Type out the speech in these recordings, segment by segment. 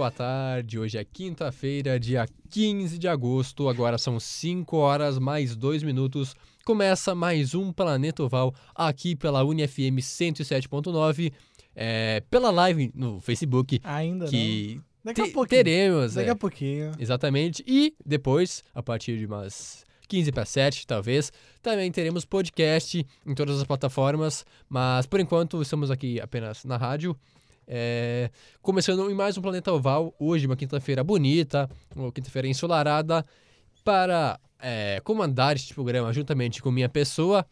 boa tarde. Hoje é quinta-feira, dia 15 de agosto. Agora são 5 horas mais 2 minutos. Começa mais um Planeta Oval aqui pela UniFM 107.9, é, pela live no Facebook. Ainda que não. Daqui a pouquinho. teremos. Daqui é, a pouquinho. Exatamente. E depois, a partir de umas 15 para 7, talvez, também teremos podcast em todas as plataformas. Mas por enquanto estamos aqui apenas na rádio. É, começando em mais um Planeta Oval, hoje, uma quinta-feira bonita, uma quinta-feira ensolarada, para é, comandar este programa juntamente com minha pessoa,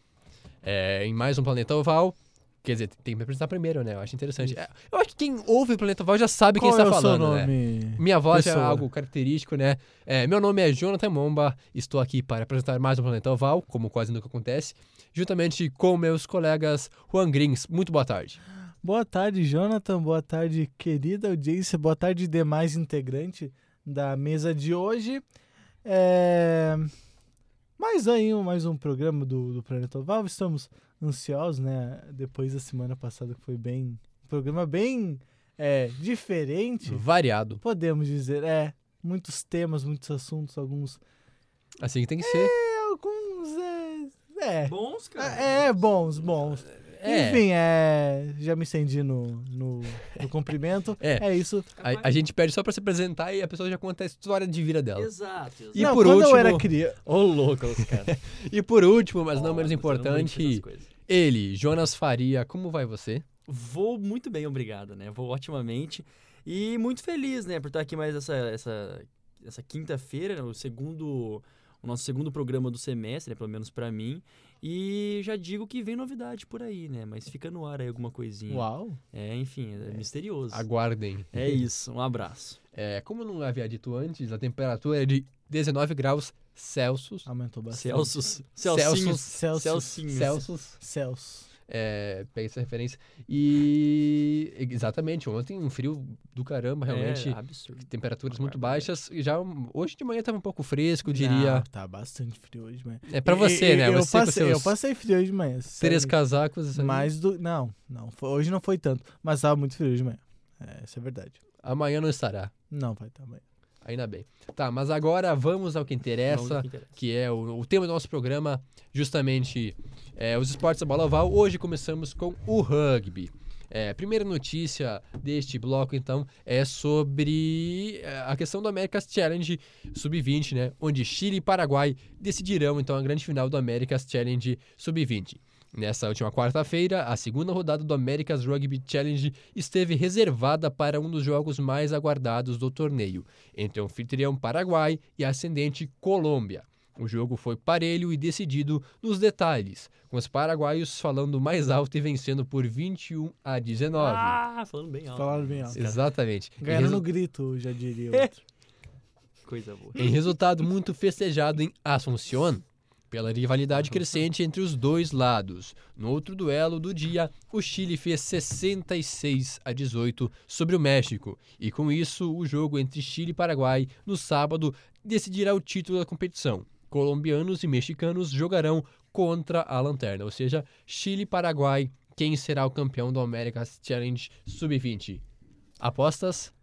é, em mais um Planeta Oval. Quer dizer, tem que me apresentar primeiro, né? Eu acho interessante. É, eu acho que quem ouve o Planeta Oval já sabe Qual quem é está seu falando, né? nome? Minha voz é Pessoa. algo característico, né? É, meu nome é Jonathan Momba, estou aqui para apresentar mais um Planeta Oval, como quase nunca acontece, juntamente com meus colegas Juan Grins. Muito boa tarde. Boa tarde, Jonathan. Boa tarde, querida audiência. Boa tarde, demais integrante da mesa de hoje. É... Mais aí, um- mais um programa do, do Planeta Oval. Estamos ansiosos, né? Depois da semana passada que foi bem... Um programa bem é, diferente, Variado. podemos dizer. É, muitos temas, muitos assuntos, alguns... Assim que tem que ser. É, alguns... É, é, Bons, cara. é bons, bons. É. Enfim, é, já me estendi no, no, no cumprimento. É. É isso. A, a gente pede só para se apresentar e a pessoa já conta a história de vida dela. Exato, exato. E não, por quando último- eu era criança. Ô, louco, os caras. E por último, mas não Ó, menos importante, ele, Jonas Faria. Como vai você? Vou muito bem, obrigado, né? Vou otimamente. E muito feliz, né, por estar aqui mais essa, essa, essa quinta-feira, né, o segundo. O nosso segundo programa do semestre, né, pelo menos pra mim. E já digo que vem novidade por aí, né? Mas fica no ar aí alguma coisinha. Uau. É, enfim, é misterioso. Aguardem. É isso, um abraço. É, como não havia dito antes, a temperatura é de 19 graus Celsius. Aumentou bastante. Celsius. Celsius. Celcinhos. Celsius. Celcinhos. Celsius. Celsius. É, pega essa referência. E exatamente, ontem um frio do caramba, realmente. É absurdo. Temperaturas muito baixas. E já hoje de manhã tava um pouco fresco, eu diria. Não, tá bastante frio hoje de manhã. É pra você, E- né? Eu, Você passei, seus eu passei frio hoje de manhã. três casacos. ali. Mais do. Não, não. foi- hoje não foi tanto. Mas tava muito frio hoje de manhã. É, isso é verdade. Amanhã não estará. Não vai estar amanhã. Ainda bem. Tá, mas agora vamos ao que interessa. ao que interessa. que é o, o tema do nosso programa, justamente é, os esportes da bola oval. Hoje começamos com o rugby. É, a primeira notícia deste bloco, então, é sobre é, a questão do America's Challenge Sub-20, né? Onde Chile e Paraguai decidirão, então, a grande final do America's Challenge Sub-20. Nessa última quarta-feira, a segunda rodada do America's Rugby Challenge esteve reservada para um dos jogos mais aguardados do torneio, entre o anfitrião Paraguai e a ascendente Colômbia. O jogo foi parelho e decidido nos detalhes, com os paraguaios falando mais alto e vencendo por 21 a 19. Ah, falando bem alto. Falaram bem alto. Exatamente. Em Ganharam resu- no grito, já diria É. outro. Coisa boa. Em resultado muito festejado em Asunción, pela rivalidade crescente entre os dois lados. No outro duelo do dia, o Chile fez 66 a 18 sobre o México, e com isso, o jogo entre Chile e Paraguai no sábado decidirá o título da competição. Colombianos e mexicanos jogarão contra a lanterna, ou seja, Chile e Paraguai, quem será o campeão do America's Challenge Sub-20? Apostas?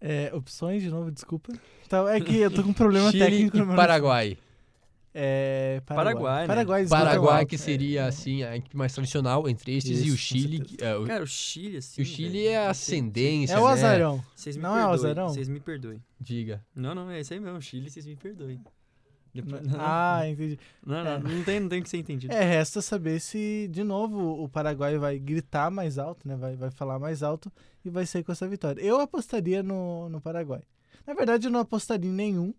É, opções de novo, desculpa. Tá, é que eu tô com um problema Chile técnico e Paraguai. É, Paraguai. Paraguai, né? Paraguai, Paraguai, que seria assim a equipe mais tradicional entre estes, e Isso, o com Chile. é, o, Cara, o Chile, assim. o Chile velho, é a não ascendência. É o né? azarão. Vocês me Não é o perdoem. azarão? Vocês me perdoem. Diga. Não, não, é isso aí mesmo. Chile, vocês me perdoem. Depois- Ah, entendi. não, não, é. não, tem, não tem o que ser entendido. É, resta saber se, de novo, o Paraguai vai gritar mais alto, né? Vai, vai falar mais alto e vai sair com essa vitória. Eu apostaria no, no Paraguai. Na verdade, eu não apostaria em nenhum,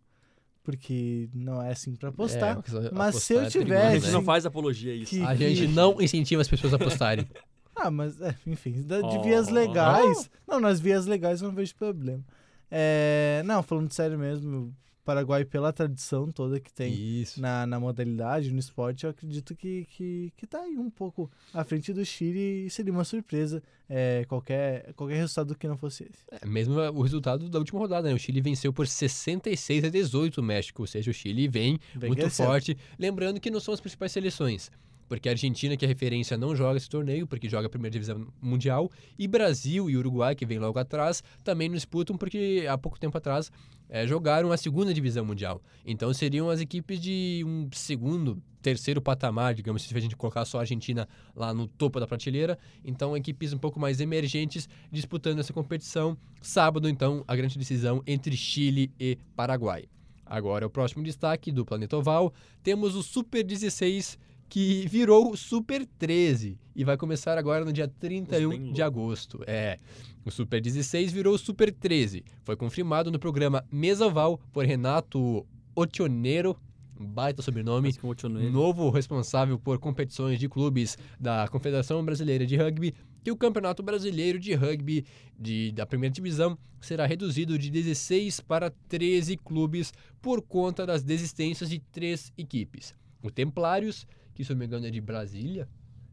porque não é assim pra apostar. É, mas apostar se eu é tivesse- a perigoso, gente né? não faz apologia a isso. Que- A gente não incentiva as pessoas a apostarem. Ah, mas, é, enfim, de Oh. vias legais. Não, nas vias legais eu não vejo problema. É, não, falando sério mesmo, Paraguai, pela tradição toda que tem Isso. na, na modalidade, no esporte, eu acredito que, que, que tá aí um pouco à frente do Chile e seria uma surpresa é, qualquer, qualquer resultado que não fosse esse. É, mesmo o resultado da última rodada, né? O Chile venceu por 66 a 18 o México, ou seja, o Chile vem Vem muito forte. Lembrando que não são as principais seleções. Porque a Argentina, que é referência, não joga esse torneio, porque joga a primeira divisão mundial, e Brasil e Uruguai, que vem logo atrás, também não disputam, porque há pouco tempo atrás é, jogaram a segunda divisão mundial. Então seriam as equipes de um segundo, terceiro patamar, digamos, se a gente colocar só a Argentina lá no topo da prateleira. Então, equipes um pouco mais emergentes disputando essa competição. Sábado, então, a grande decisão entre Chile e Paraguai. Agora, o próximo destaque do Planeta Oval, temos o Super 16 que virou o Super 13 e vai começar agora no dia 31 de agosto. É, o Super 16 virou o Super 13. Foi confirmado no programa Mesa Oval por Renato Otioneiro, um baita sobrenome, novo responsável por competições de clubes da Confederação Brasileira de Rugby, que o Campeonato Brasileiro de Rugby de, da primeira divisão será reduzido de 16 para 13 clubes por conta das desistências de três equipes. O Templários, que se não me engano é de Brasília,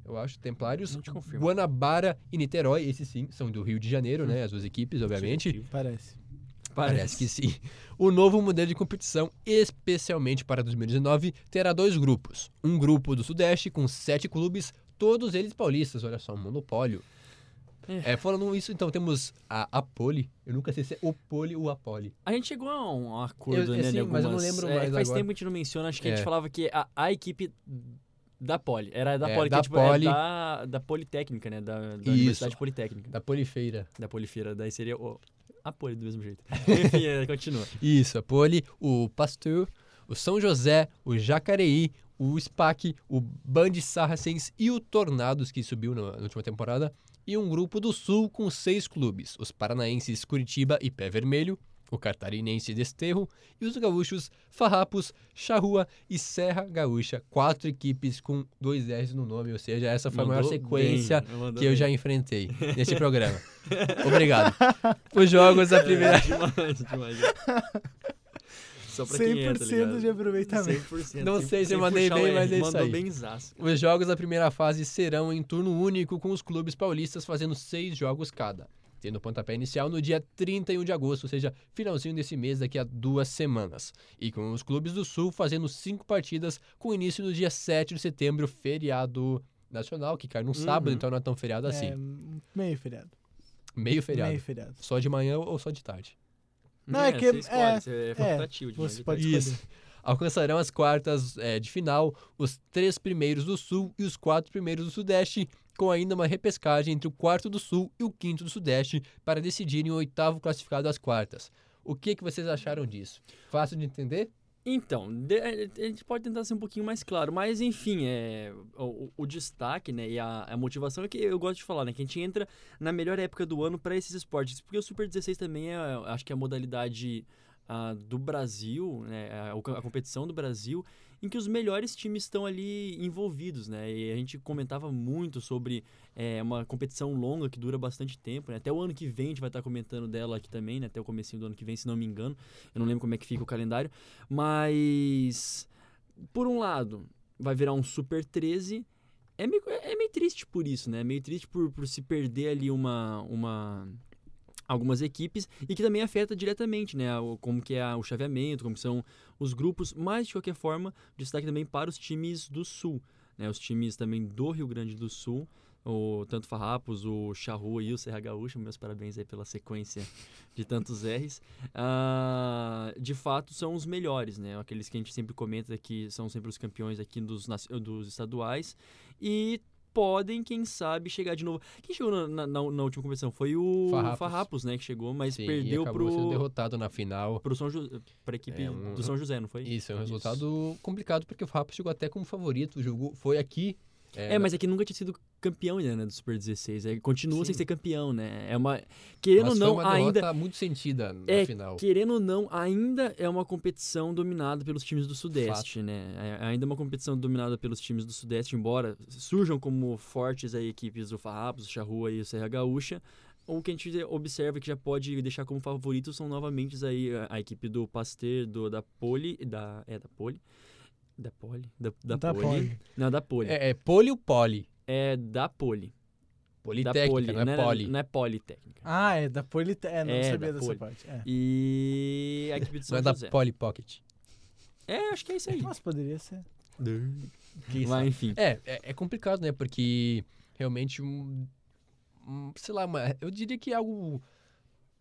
eu acho, Templários, Guanabara e Niterói, esses sim, são do Rio de Janeiro, hum. né? As duas equipes, obviamente. Parece. Parece. Parece que sim. O novo modelo de competição, especialmente para 2019, terá dois grupos. Um grupo do Sudeste com sete clubes, todos eles paulistas, olha só, um monopólio. É. é. falando isso, então temos a Apoli. Eu nunca sei se é o Poli ou a Poli. A gente chegou a um acordo, eu, né? Sim, algumas... mas eu não lembro é, mais Faz agora. tempo que a gente não menciona, acho que a gente é. falava que a, a equipe da Poli. Era da é, Poli, da que tipo, Poli. É da, da Politécnica, né? Da, da Universidade Politécnica. Da Polifeira. Da Polifeira. Daí seria o, a Poli do mesmo jeito. Enfim, é, continua. Isso, a Poli, o Pasteur, o São José, o Jacareí, o SPAC, o Band Saracens e o Tornados, que subiu na, na última temporada. E um grupo do Sul com seis clubes, os paranaenses Curitiba e Pé Vermelho, o catarinense Desterro e os gaúchos Farrapos, Charrua e Serra Gaúcha. Quatro equipes com dois R's no nome, ou seja, essa foi mandou a maior sequência bem, que eu já enfrentei nesse programa. Obrigado. Os jogos da primeira... É, demais, demais. Só pra 100% quem é, tá de aproveitamento. 100%, Não sei se eu mandei bem, mas é isso aí. Bem Os jogos da primeira fase serão em turno único, com os clubes paulistas fazendo seis jogos cada tendo pontapé inicial no dia 31 de agosto, ou seja, finalzinho desse mês, daqui a duas semanas. E com os clubes do Sul fazendo cinco partidas, com início no dia 7 de setembro, feriado nacional, que cai no uhum. sábado, então não é tão feriado assim. É, meio feriado. Meio feriado. Meio feriado. Só de manhã ou só de tarde? Não, é, é que escolhe, é, é facultativo. você pode escolher. Isso alcançarão as quartas é, de final os três primeiros do Sul e os quatro primeiros do Sudeste, com ainda uma repescagem entre o quarto do Sul e o quinto do Sudeste para decidirem o oitavo classificado às quartas. O que, que vocês acharam disso? Fácil de entender? Então, a gente pode tentar ser um pouquinho mais claro, mas enfim, é, o, o destaque né, e a, a, motivação é que eu gosto de falar, né? Que a gente entra na melhor época do ano para esses esportes, porque o Super 16 também é, acho que é a modalidade uh, do Brasil, né, a, a, competição do Brasil, em que os melhores times estão ali envolvidos, né? E a gente comentava muito sobre é, uma competição longa que dura bastante tempo, né? Até o ano que vem a gente vai estar comentando dela aqui também, né? Até o começo do ano que vem, se não me engano. Eu não lembro como é que fica o calendário. Mas, por um lado, vai virar um Super 13 é meio, é meio triste por isso, né? É meio triste por, por se perder ali uma, uma, algumas equipes e que também afeta diretamente, né, como que é o chaveamento, como são os grupos, mas de qualquer forma, destaque também para os times do Sul, né, os times também do Rio Grande do Sul, o tanto Farrapos, o Charrua e o Serra Gaúcha, meus parabéns aí pela sequência de tantos R's, uh, de fato são os melhores, né, aqueles que a gente sempre comenta que são sempre os campeões aqui dos, dos estaduais. E podem, quem sabe, chegar de novo. Quem chegou na, na, na última competição foi o Farrapos. Farrapos, né? Que chegou, mas Sim, perdeu pro. sendo derrotado na final. Pro São José, pra equipe é um... do São José, não foi? Isso, é um resultado Isso. complicado, porque o Farrapos chegou até como favorito. Jogou, foi aqui é, é, mas é que nunca tinha sido campeão ainda, né, do Super 16. É, continua Sim. sem ser campeão, né? É uma querendo ou não, ainda muito sentida na é, final. Querendo ou não, ainda é uma competição dominada pelos times do Sudeste, Fato. né? É, ainda é uma competição dominada pelos times do Sudeste, embora surjam como fortes aí equipes do Farrapos, o Charrua e o Serra Gaúcha. O que a gente observa que já pode deixar como favorito são novamente aí a, a equipe do Pasteur, do da Poli, da é da Poli da Poli? Da, da, da Poli. Poli. Não, da Poli. É, é Poli ou Poli? É da Poli. Politécnica, da poli. não é, não é Poli. Não é Politécnica. Ah, é da Politécnica. É, não é, sabia dessa poli. parte. É. E a equipe de São não José. é da Poli Pocket. É, acho que é isso aí. Mas poderia ser. Quem Mas sabe? enfim. É, é, é complicado, né? Porque realmente um, um, sei lá, uma- eu diria que é algo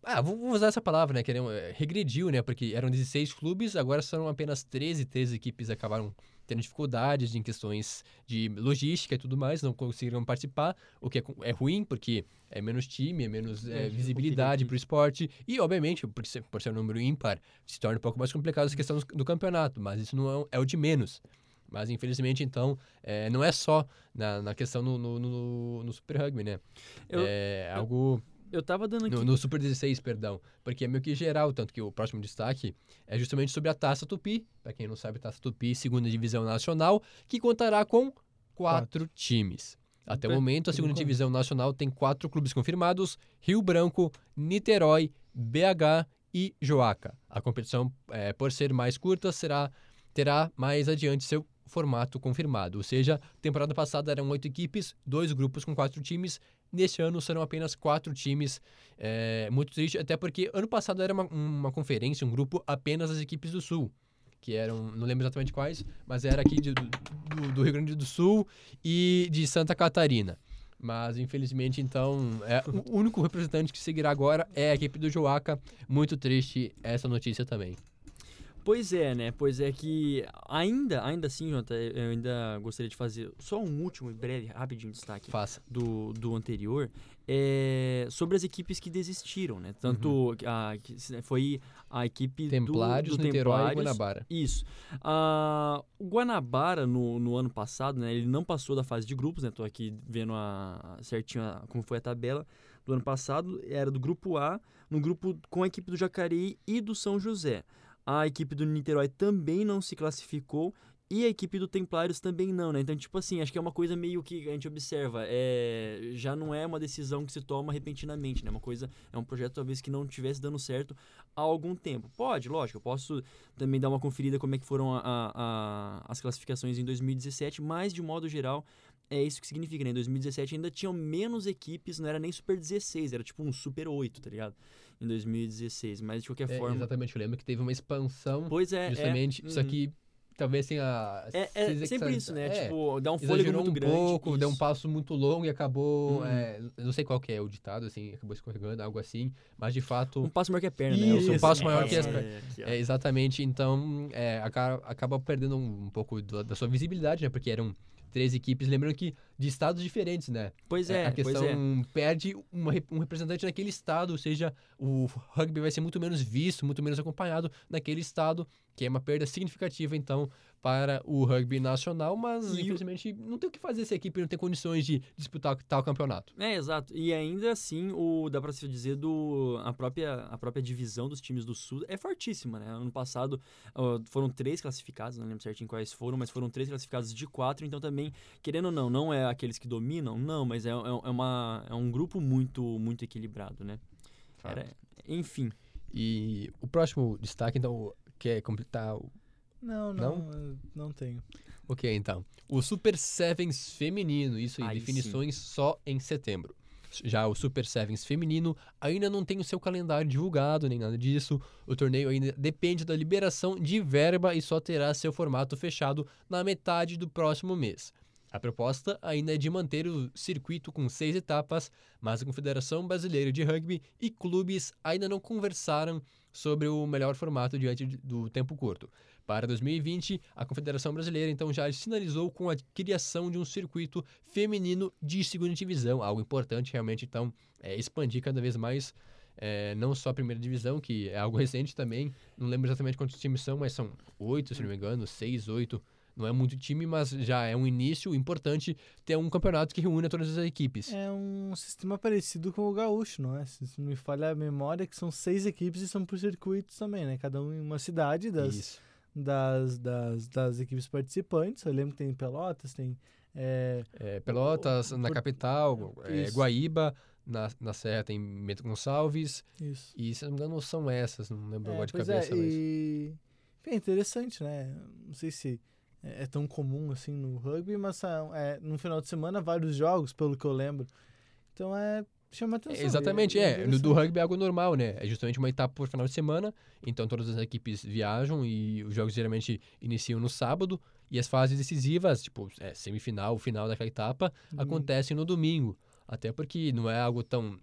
ah, vou usar essa palavra, né? Que é, regrediu, né? Porque eram 16 clubes, agora são apenas 13, 13 equipes acabaram tendo dificuldades em questões de logística e tudo mais, não conseguiram participar, o que é, é ruim, porque é menos time, é menos é, É, visibilidade para o esporte, e obviamente, por ser, por ser um número ímpar, se torna um pouco mais complicado essa questão do, do campeonato, mas isso não é, o- é o de menos. Mas infelizmente, então, é, não é só na, na questão no, no, no- no Super Rugby, né? Eu- é algo. Eu tava dando aqui. No, no Super 16, perdão. Porque é meio que geral, tanto que o próximo destaque é justamente sobre a Taça Tupi. Pra quem não sabe, Taça Tupi, segunda divisão nacional, que contará com quatro, times. Até o Por- momento, a segunda divisão nacional tem quatro clubes confirmados: Rio Branco, Niterói, BH e Joaca. A competição, eh, por ser mais curta, será terá mais adiante seu formato confirmado. Ou seja, temporada passada eram oito equipes, dois grupos com quatro times. Neste ano serão apenas quatro times. É muito triste, até porque ano passado era uma, uma conferência, um grupo apenas das equipes do Sul. Que eram, não lembro exatamente quais, mas era aqui de- do, do- do Rio Grande do Sul e de Santa Catarina. Mas infelizmente, então, é, o único representante que seguirá agora é a equipe do Joaca. Muito triste essa notícia também. Pois é, né? Pois é que ainda, ainda assim, Jonathan, eu ainda gostaria de fazer só um último e breve, rapidinho destaque Faça. do, do anterior. É sobre as equipes que desistiram, né? Tanto a, que se- foi a equipe do- Templários, do, e Templários, Guanabara. Isso. Ah, o Guanabara, no, no ano passado, né, ele não passou da fase de grupos, né? Tô aqui vendo a, certinho a- como foi a tabela do ano passado. Era do grupo A, no grupo com a equipe do Jacareí e do São José. A equipe do Niterói também não se classificou e a equipe do Templários também não, né? Então, tipo assim, acho que é uma coisa meio que a gente observa. É, já não é uma decisão que se toma repentinamente, né? Uma coisa, é um projeto talvez que não tivesse dando certo há algum tempo. Pode, lógico, eu posso também dar uma conferida como é que foram a- a- a- as classificações em 2017, mas de modo geral é isso que significa, né? Em 2017 ainda tinham menos equipes, não era nem Super 16, era tipo um Super 8, tá ligado? Em 2016, mas de qualquer É, forma... exatamente, eu lembro que teve uma expansão, Pois é, é, justamente. Isso uhum. aqui talvez tenha. É, é sempre isso, né? É, tipo, dá um fôlego muito um grande. pouco, deu um isso. passo muito longo e acabou. Uhum. é, não sei qual que é o ditado, assim, acabou escorregando, algo assim. Mas de fato. Um passo maior que a perna, né? Isso, um passo É, maior que as é, pernas. É, exatamente, então é, aca- acaba perdendo um, um pouco da, da sua visibilidade, né? Porque eram três equipes, lembrando que de estados diferentes, né? Pois é, a pois questão é. perde uma um representante naquele estado, ou seja, o rugby vai ser muito menos visto, muito menos acompanhado naquele estado, que é uma perda significativa, então, para o rugby nacional, mas E o- infelizmente não tem o que fazer se a equipe não tem condições de disputar tal campeonato. É, exato. E ainda assim, o, dá pra se dizer do a própria, a própria divisão dos times do Sul é fortíssima, né? Ano passado foram três classificados, não lembro certinho quais foram, mas foram três classificados de quatro, então também, querendo ou não, não é aqueles que dominam, não, mas é, é, é uma, é um grupo muito, muito equilibrado, né? Era, enfim. E o próximo destaque, então, quer completar o Não, não, eu não tenho. Ok, então. O Super Sevens feminino, isso aí, Aí definições só em setembro. Já o Super Sevens feminino ainda não tem o seu calendário divulgado, nem nada disso. O torneio ainda depende da liberação de verba e só terá seu formato fechado na metade do próximo mês. A proposta ainda é de manter o circuito com seis etapas, mas a Confederação Brasileira de Rugby e clubes ainda não conversaram sobre o melhor formato diante do tempo curto. Para 2020, a Confederação Brasileira então já sinalizou com a criação de um circuito feminino de segunda divisão, algo importante realmente então é expandir cada vez mais é, não só a primeira divisão, que é algo recente também, não lembro exatamente quantos times são, mas são oito, se não me engano, seis, oito, não é muito time, mas já é um início importante ter um campeonato que reúne todas as equipes. É um sistema parecido com o gaúcho, não é? Se não me falha a memória, que são seis equipes e são por circuitos também, né? Cada um em uma cidade das, das, das, das equipes participantes. Eu lembro que tem Pelotas, tem... é, É, Pelotas, na Por- capital, é. Guaíba, na, na Serra tem Bento Gonçalves, isso. e se não me engano são essas, não lembro É, agora de pois cabeça, é, mas... e... Enfim, é interessante, né? Não sei se é é tão comum assim no rugby, mas são, é, no final de semana vários jogos, pelo que eu lembro. Então é, chama atenção. É, exatamente, E- e é. No, do rugby é algo normal, né? É justamente uma etapa por final de semana, então todas as equipes viajam e os jogos geralmente iniciam no sábado e as fases decisivas, tipo, é, semifinal, final daquela etapa, Domingo. acontecem no domingo. Até porque não é algo tão.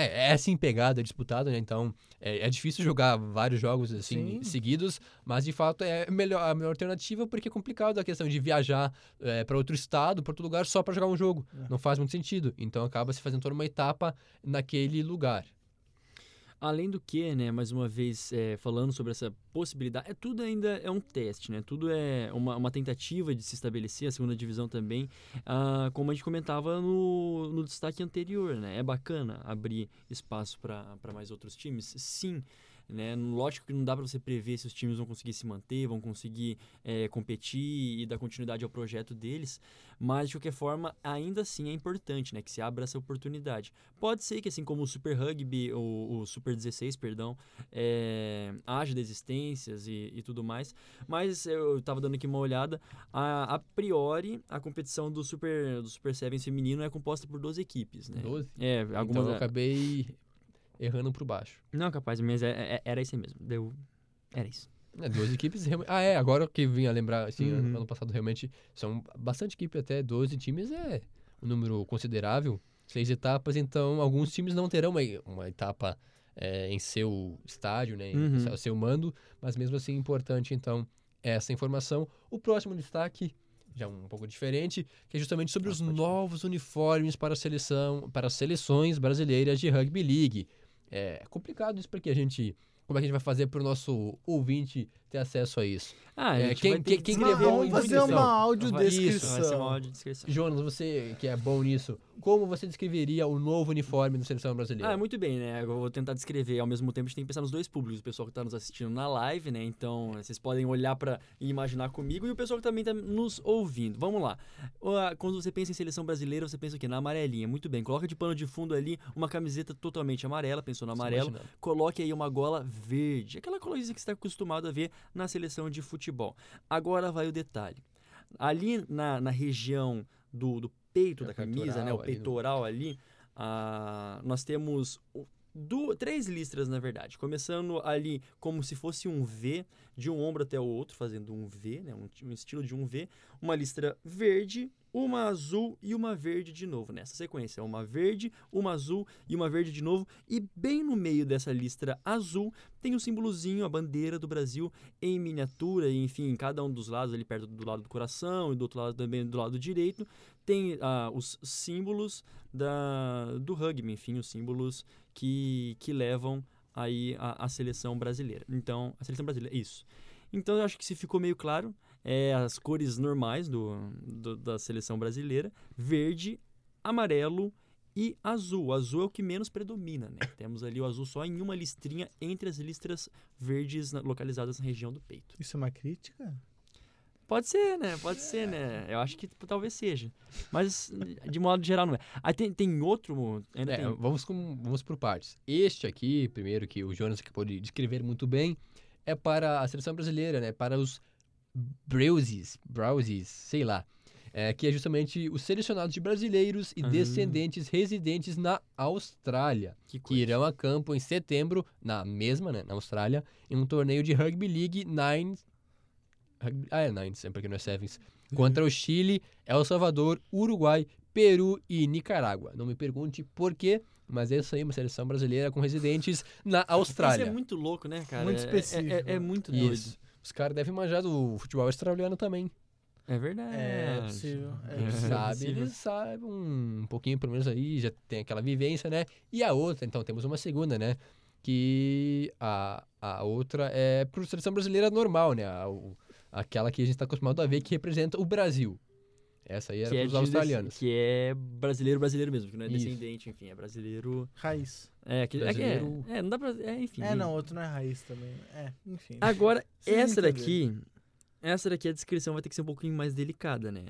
É, é assim pegado, é disputado, né? Então é, é difícil jogar vários jogos assim Sim. seguidos, mas de fato é melhor, a melhor alternativa porque é complicado a questão de viajar para outro estado, para outro lugar só para jogar um jogo. É. Não faz muito sentido. Então acaba se fazendo toda uma etapa naquele lugar. Além do que, né, mais uma vez, é, falando sobre essa possibilidade, é, tudo ainda é um teste, né? Tudo é uma, uma tentativa de se estabelecer, a segunda divisão também, ah, como a gente comentava no, no destaque anterior, né? É bacana abrir espaço para mais outros times? Sim. Né? Lógico que não dá para você prever se os times vão conseguir se manter, vão conseguir é, competir e dar continuidade ao projeto deles, mas de qualquer forma, ainda assim é importante né, que se abra essa oportunidade. Pode ser que, assim como o Super Rugby, o, o Super 16, perdão, é, haja desistências e, e tudo mais, mas eu estava dando aqui uma olhada, a, a priori, a competição do Super, do Super Sevens feminino é composta por 12 equipes. Né? 12? É, algumas. Então eu acabei errando por baixo. Não, capaz, mas é- é- era isso mesmo. Deu. Era isso. É, 12 equipes. realme- Ah, é, agora que vim a lembrar, assim, Uhum. ano passado realmente são bastante equipe, até 12 times é um número considerável. Seis etapas, então alguns times não terão uma, uma etapa é, em seu estádio, né, em Uhum. seu- seu mando, mas mesmo assim importante, então, essa informação. O próximo destaque, já um pouco diferente, que é justamente sobre Ah, os novos uniformes para a seleção, para as seleções brasileiras de Rugby League. É complicado isso porque a gente... Como é que a gente vai fazer para o nosso ouvinte ter acesso a isso? Ah, É, quem- quem- que quem vamos uma muito fazer isso. uma Isso, audiodescrição. Ser uma audiodescrição. Jonas, você que é bom nisso, como você descreveria o novo uniforme da seleção brasileira? Ah, muito bem, né? Eu vou tentar descrever. Ao mesmo tempo, a gente tem que pensar nos dois públicos. O pessoal que está nos assistindo na live, né? Então, vocês podem olhar para e imaginar comigo. E o pessoal que também está nos ouvindo. Vamos lá. Ah, Quando você pensa em seleção brasileira, você pensa o quê? Na amarelinha. Muito bem. Coloca de pano de fundo ali uma camiseta totalmente amarela. Pensou no amarelo. Coloque aí uma gola verde. Aquela coisa que você está acostumado a ver na seleção de futebol. Agora vai o detalhe. Ali na, na região do, do peito É, da camisa, né? peitoral O ali no- peitoral ali, ah, nós temos o- du- três listras, na verdade. Começando ali como se fosse um V, de um ombro até o outro, fazendo um V, né? um, um estilo de um V. Uma listra verde, uma azul e uma verde de novo. Nessa sequência, uma verde, uma azul e uma verde de novo. E bem no meio dessa listra azul tem o símbolozinho, a bandeira do Brasil em miniatura, e, enfim, em cada um dos lados, ali perto do lado do coração e do outro lado também do lado direito, tem ah, os símbolos da, do rugby, enfim, os símbolos que, que levam aí a, a seleção brasileira. Então, a seleção brasileira, isso. Então, eu acho que se ficou meio claro, é as cores normais do, do- da seleção brasileira, verde, amarelo e azul. O azul é o que menos predomina, né? Temos ali o azul só em uma listrinha entre as listras verdes localizadas na região do peito. Isso é uma crítica? Pode ser, né? Pode ser, né? Eu acho que talvez seja. Mas, de modo geral, não é. Aí tem, tem outro. Ainda É, tem. vamos, com, vamos por partes. Este aqui, primeiro, que o Jonas acabou de descrever muito bem, é para a seleção brasileira, né? Para os Browsies, Browsies, sei lá. É, que é justamente os selecionados de brasileiros e Ah. descendentes residentes na Austrália, Que que irão a campo em setembro, na mesma, né, na Austrália, em um torneio de Rugby League Nines. Rugby- ah, é Nines, é porque não é Sevens. Contra o Chile, El Salvador, Uruguai, Peru e Nicarágua. Não me pergunte por quê, mas essa aí é uma seleção brasileira com residentes na Austrália. Isso é muito louco, né, cara? Muito É- é- específico. É, é muito doido. Isso. Os caras devem manjar do futebol australiano também. É verdade. É possível. É Quem possível. sabe, possível. eles sabem um pouquinho, pelo menos aí, já tem aquela vivência, né? E a outra, então, temos uma segunda, né? Que a, a outra é para seleção brasileira normal, né? A- o- aquela que a gente está acostumado a ver que representa o Brasil. Essa aí era Que é, para os de- australianos. que é brasileiro brasileiro mesmo, que não é Isso. descendente, enfim, é brasileiro. Raiz. É, que, é, Brasileiro- é, é, não dá pra. É, enfim. É, não, outro não é raiz também. É, enfim. Agora, Vocês essa entenderam. daqui Essa daqui a descrição vai ter que ser um pouquinho mais delicada, né?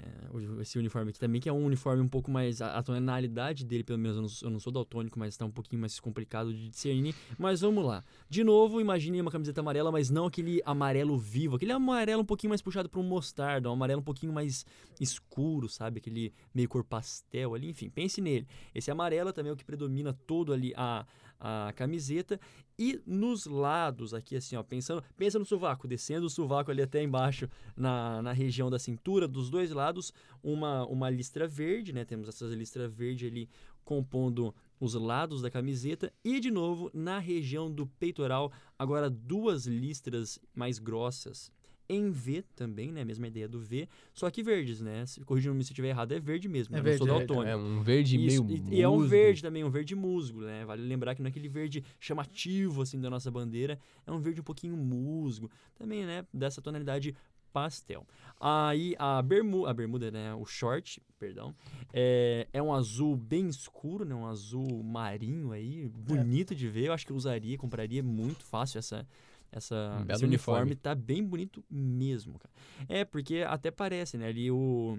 Esse uniforme aqui também, que é um uniforme um pouco mais. A, tonalidade dele, pelo menos, eu não, eu não sou daltônico, mas tá um pouquinho mais complicado de discernir. Mas vamos lá. De novo, imagine uma camiseta amarela, mas não aquele amarelo vivo. Aquele amarelo um pouquinho mais puxado para um mostarda, um amarelo um pouquinho mais escuro, sabe? Aquele meio cor pastel ali. Enfim, pense nele. Esse amarelo também é o que predomina todo ali a, a camiseta. E nos lados aqui, assim, ó, pensando, pensa no sovaco, descendo o sovaco ali até embaixo na, na região da cintura, dos dois lados, uma, uma listra verde, né? Temos essa listra verde ali compondo os lados da camiseta e de novo na região do peitoral, agora duas listras mais grossas. Em V também, né? Mesma ideia do V, só que verdes, né? Se- Corrija-me se eu estiver errado, é verde mesmo. É né? verde, sou é. É um verde Isso, meio e, e é um verde também, um verde musgo, né? Vale lembrar que não é aquele verde chamativo, assim, da nossa bandeira. É um verde um pouquinho musgo. Também, né? Dessa tonalidade pastel. Aí a bermuda, a bermuda, né? O short, perdão, é, é um azul bem escuro, né? Um azul marinho aí, bonito de ver. Eu acho que eu usaria, compraria muito fácil essa... Essa, Um esse uniforme uniforme. tá bem bonito mesmo, cara. É, porque até parece, né? Ali o,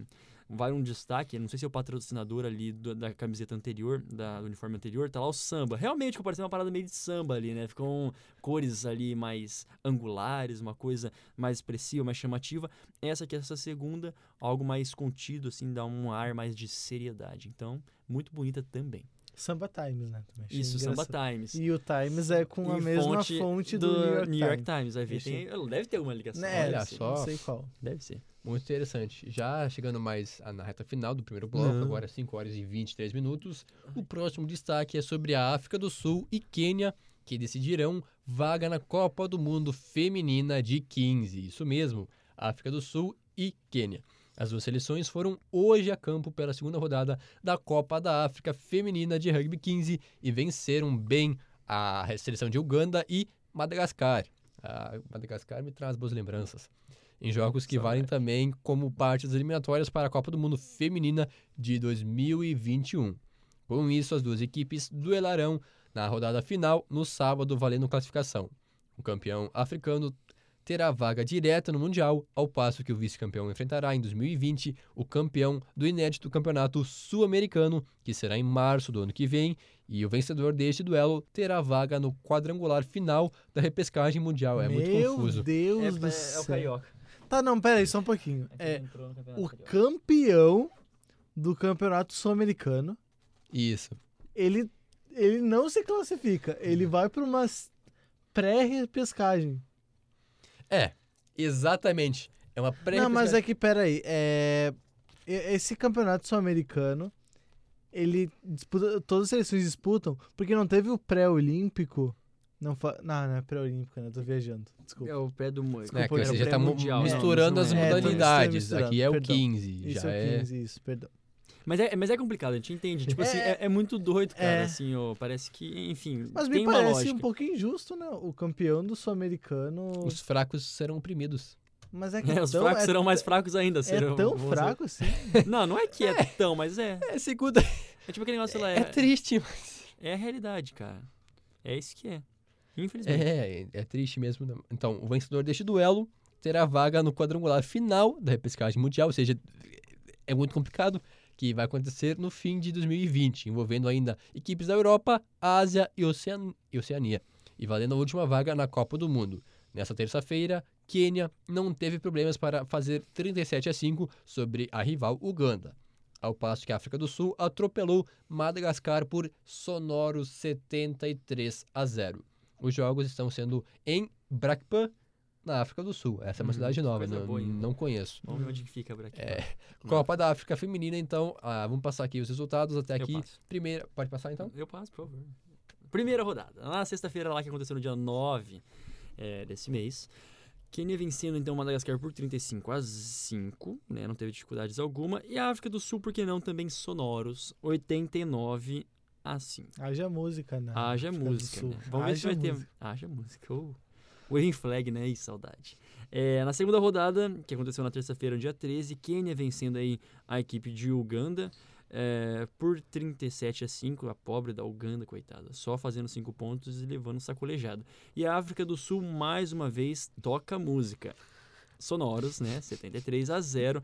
vai um destaque, não sei se é o patrocinador ali do- da camiseta anterior, da, do uniforme anterior, tá lá o samba. Realmente ficou parecendo uma parada meio de samba ali, né? Ficam cores ali mais angulares, uma coisa mais expressiva, mais chamativa. Essa aqui, essa segunda, algo mais contido, assim, dá um ar mais de seriedade. Então, muito bonita também. Samba Times, né? Também. Isso, Samba. Times. E o Times é com a E mesma fonte, do, New York, Times. Vai ver, Achei. tem, deve ter uma ligação. Né, Olha só. Não sei qual. Deve ser. Muito interessante. Já chegando mais a- na reta final do primeiro bloco, Não. agora 5 horas e 23 minutos, o próximo destaque é sobre a África do Sul e Quênia, que decidirão vaga na Copa do Mundo Feminina de 15. Isso mesmo, África do Sul e Quênia. As duas seleções foram hoje a campo pela segunda rodada da Copa da África Feminina de Rugby 15 e venceram bem a seleção de Uganda e Madagascar. A Madagascar me traz boas lembranças. Em jogos que valem também como parte das eliminatórias para a Copa do Mundo Feminina de 2021. Com isso, as duas equipes duelarão na rodada final no sábado, valendo classificação. O campeão africano terá vaga direta no Mundial, ao passo que o vice-campeão enfrentará em 2020 o campeão do inédito Campeonato Sul-Americano, que será em março do ano que vem, e o vencedor deste duelo terá vaga no quadrangular final da repescagem mundial. É muito Meu confuso. Deus É, do é, céu. o Carioca. Tá, não, pera aí, só um pouquinho. É, Campeonato o campeão do Campeonato Sul-Americano, Isso. ele, ele não se classifica, ele vai para uma pré-repescagem. É, exatamente. É uma pré Não, mas é que, pera aí, é, esse Campeonato Sul-Americano, ele disputa, todas as seleções disputam, porque não teve o pré-olímpico, não, fa... não, não é pré-olímpico, né, eu tô viajando, desculpa. É o pé do Mo- É, que Desculpa, você já o tá mu- pré-mundial, não, misturando isso as não é. É, modalidades. misturando, Aqui é o perdão. 15. Isso já é é. 15, isso, perdão. Mas é, mas é complicado, a gente entende. Tipo É, assim, é, é muito doido, cara. é. Assim, ó, parece que, enfim, Mas tem me uma parece lógica. um pouquinho injusto, né? O campeão do Sul-Americano. Os fracos serão oprimidos. Mas é que É, os tão, fracos é, serão mais fracos ainda. é serão- tão vamos fraco assim. Não, não é que é, tão, mas é. É, segunda. É tipo aquele negócio lá. É, É, triste, mas. é a realidade, cara. É isso que é. Infelizmente. É, é triste mesmo. né? Então, o vencedor deste duelo terá vaga no quadrangular final da repescagem mundial, ou seja, é muito complicado, que vai acontecer no fim de 2020, envolvendo ainda equipes da Europa, Ásia e, Ocean... Oceania, e valendo a última vaga na Copa do Mundo. Nessa terça-feira, Quênia não teve problemas para fazer 37 a 5 sobre a rival Uganda, ao passo que a África do Sul atropelou Madagascar por sonoros 73 a 0. Os jogos estão sendo em Brakpan, na África do Sul. Essa é uma Hum, cidade nova, não, boa, hein? não conheço. Vamos ver onde que fica por aqui. É, Copa da África Feminina, então, ah, vamos passar aqui os resultados até Eu aqui. passo. Primeira, pode passar então? Eu passo, por favor. Primeira rodada. Na sexta-feira lá que aconteceu no dia 9 é, desse mês. Quênia vencendo então Madagascar por 35 a 5, né? Não teve dificuldades alguma. E a África do Sul, por que não, também sonoros, 89 a 5. Haja música, né? Haja África música, né? Vamos ver se vai Haja ter. música. Haja música. Oh. Waving flag, né? Ih, saudade. É, na segunda rodada, que aconteceu na terça-feira, dia 13, Quênia vencendo aí a equipe de Uganda é, por 37 a 5. A pobre da Uganda, coitada. Só fazendo 5 pontos e levando sacolejado. E a África do Sul, mais uma vez, toca música. sonoros, né? 73 a 0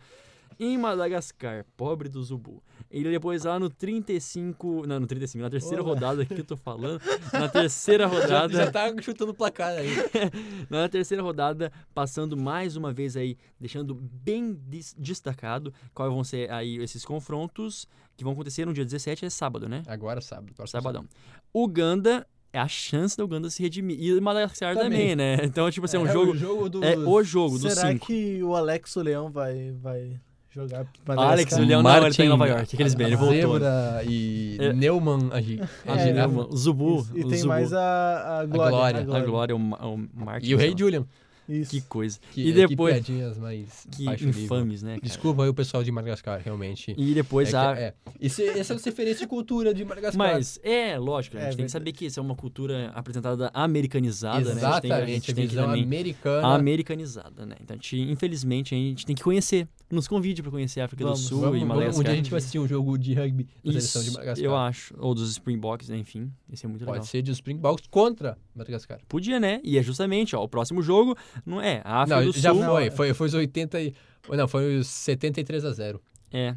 em Madagascar, pobre do Zubu. E depois lá no 35, não, no 35, na terceira Olá. rodada que eu tô falando, na terceira Já, rodada, já tá chutando o placar aí. na terceira rodada, passando mais uma vez aí, deixando bem destacado quais vão ser aí esses confrontos que vão acontecer no dia 17, é sábado, né? Agora sábado. próximo Sabadão. Uganda é a chance da Uganda se redimir. E Madagascar também, Também. né? Então, tipo assim, é um É jogo. o jogo do. É o jogo Será cinco. que o Alex o Leão vai, vai jogar Alex, o Leão não, ele tá em Nova York, aqueles bem, ele voltou. Zebra e É. Neumann a, gi- a É. Neumann, o Zubu. E o tem Zubu. mais a, a Glória. Glória. A Glória, o, Ma- o Martin. E o Rei. Julian. Isso. Que coisa. Que, E depois- Que piadinhas mais Que nível. infames, né? cara? Desculpa aí o pessoal de Madagascar, realmente. E depois é, que- a. é. Isso, essa é a referência de cultura de Madagascar. Mas, é, lógico, a É gente tem que saber que isso é uma cultura apresentada americanizada, né? A gente tem, a Exatamente, gente a tem que visão americana. americanizada, né? Então, a gente, infelizmente, a gente tem que conhecer. Nos convide pra conhecer a África Vamos, do Sul Vamos, e vamos, Madagascar. onde a gente vai assistir um jogo de rugby da seleção de Madagascar. eu acho. Ou dos Springboks, né? enfim. Isso é muito Pode legal. ser de Springboks contra Madagascar. Podia, né? E é justamente, ó, o próximo jogo não é a África não, do já Sul. foi, foi. Foi os 80 e... Não, foi os 73 a 0. É,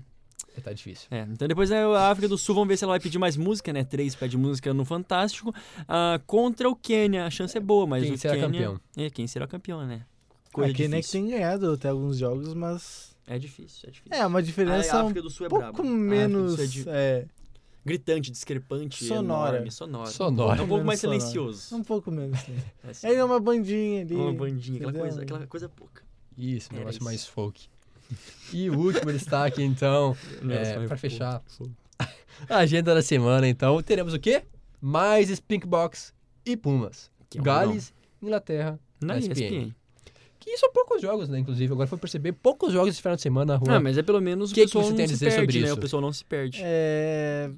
É, Tá difícil. é. Então depois é a África do Sul, vamos ver se ela vai pedir mais música, né? Três pede música no Fantástico. Ah, contra o Quênia, a chance é boa, mas Quem o será Quênia... campeão? É, quem será campeão, né? Coisa Aqui nem que difícil. tem ganhado até alguns jogos, mas. É difícil, é difícil. É, uma a diferença um África do Sul é pouco braba. A África do menos. Sul é de- É, gritante, discrepante, Sonora. enorme, sonora. Sonora. É um pouco mais sonora. silencioso. um pouco menos. Né? É assim, Aí é uma bandinha ali. uma bandinha, aquela entendeu? coisa, aquela coisa pouca. Isso, um negócio isso. mais folk. E o último destaque, então, é, pouco, fechar a agenda da semana, então, teremos o quê? Mais Spinkbox e Pumas. Que é um Gales, Inglaterra, Na ESPN. ESPN. Que são poucos jogos, né? Inclusive, agora foi perceber poucos jogos esse final de semana na rua. Ah, mas é pelo menos o Que que pessoal você não tem a dizer perde, sobre né? isso? O pessoal não se perde. É.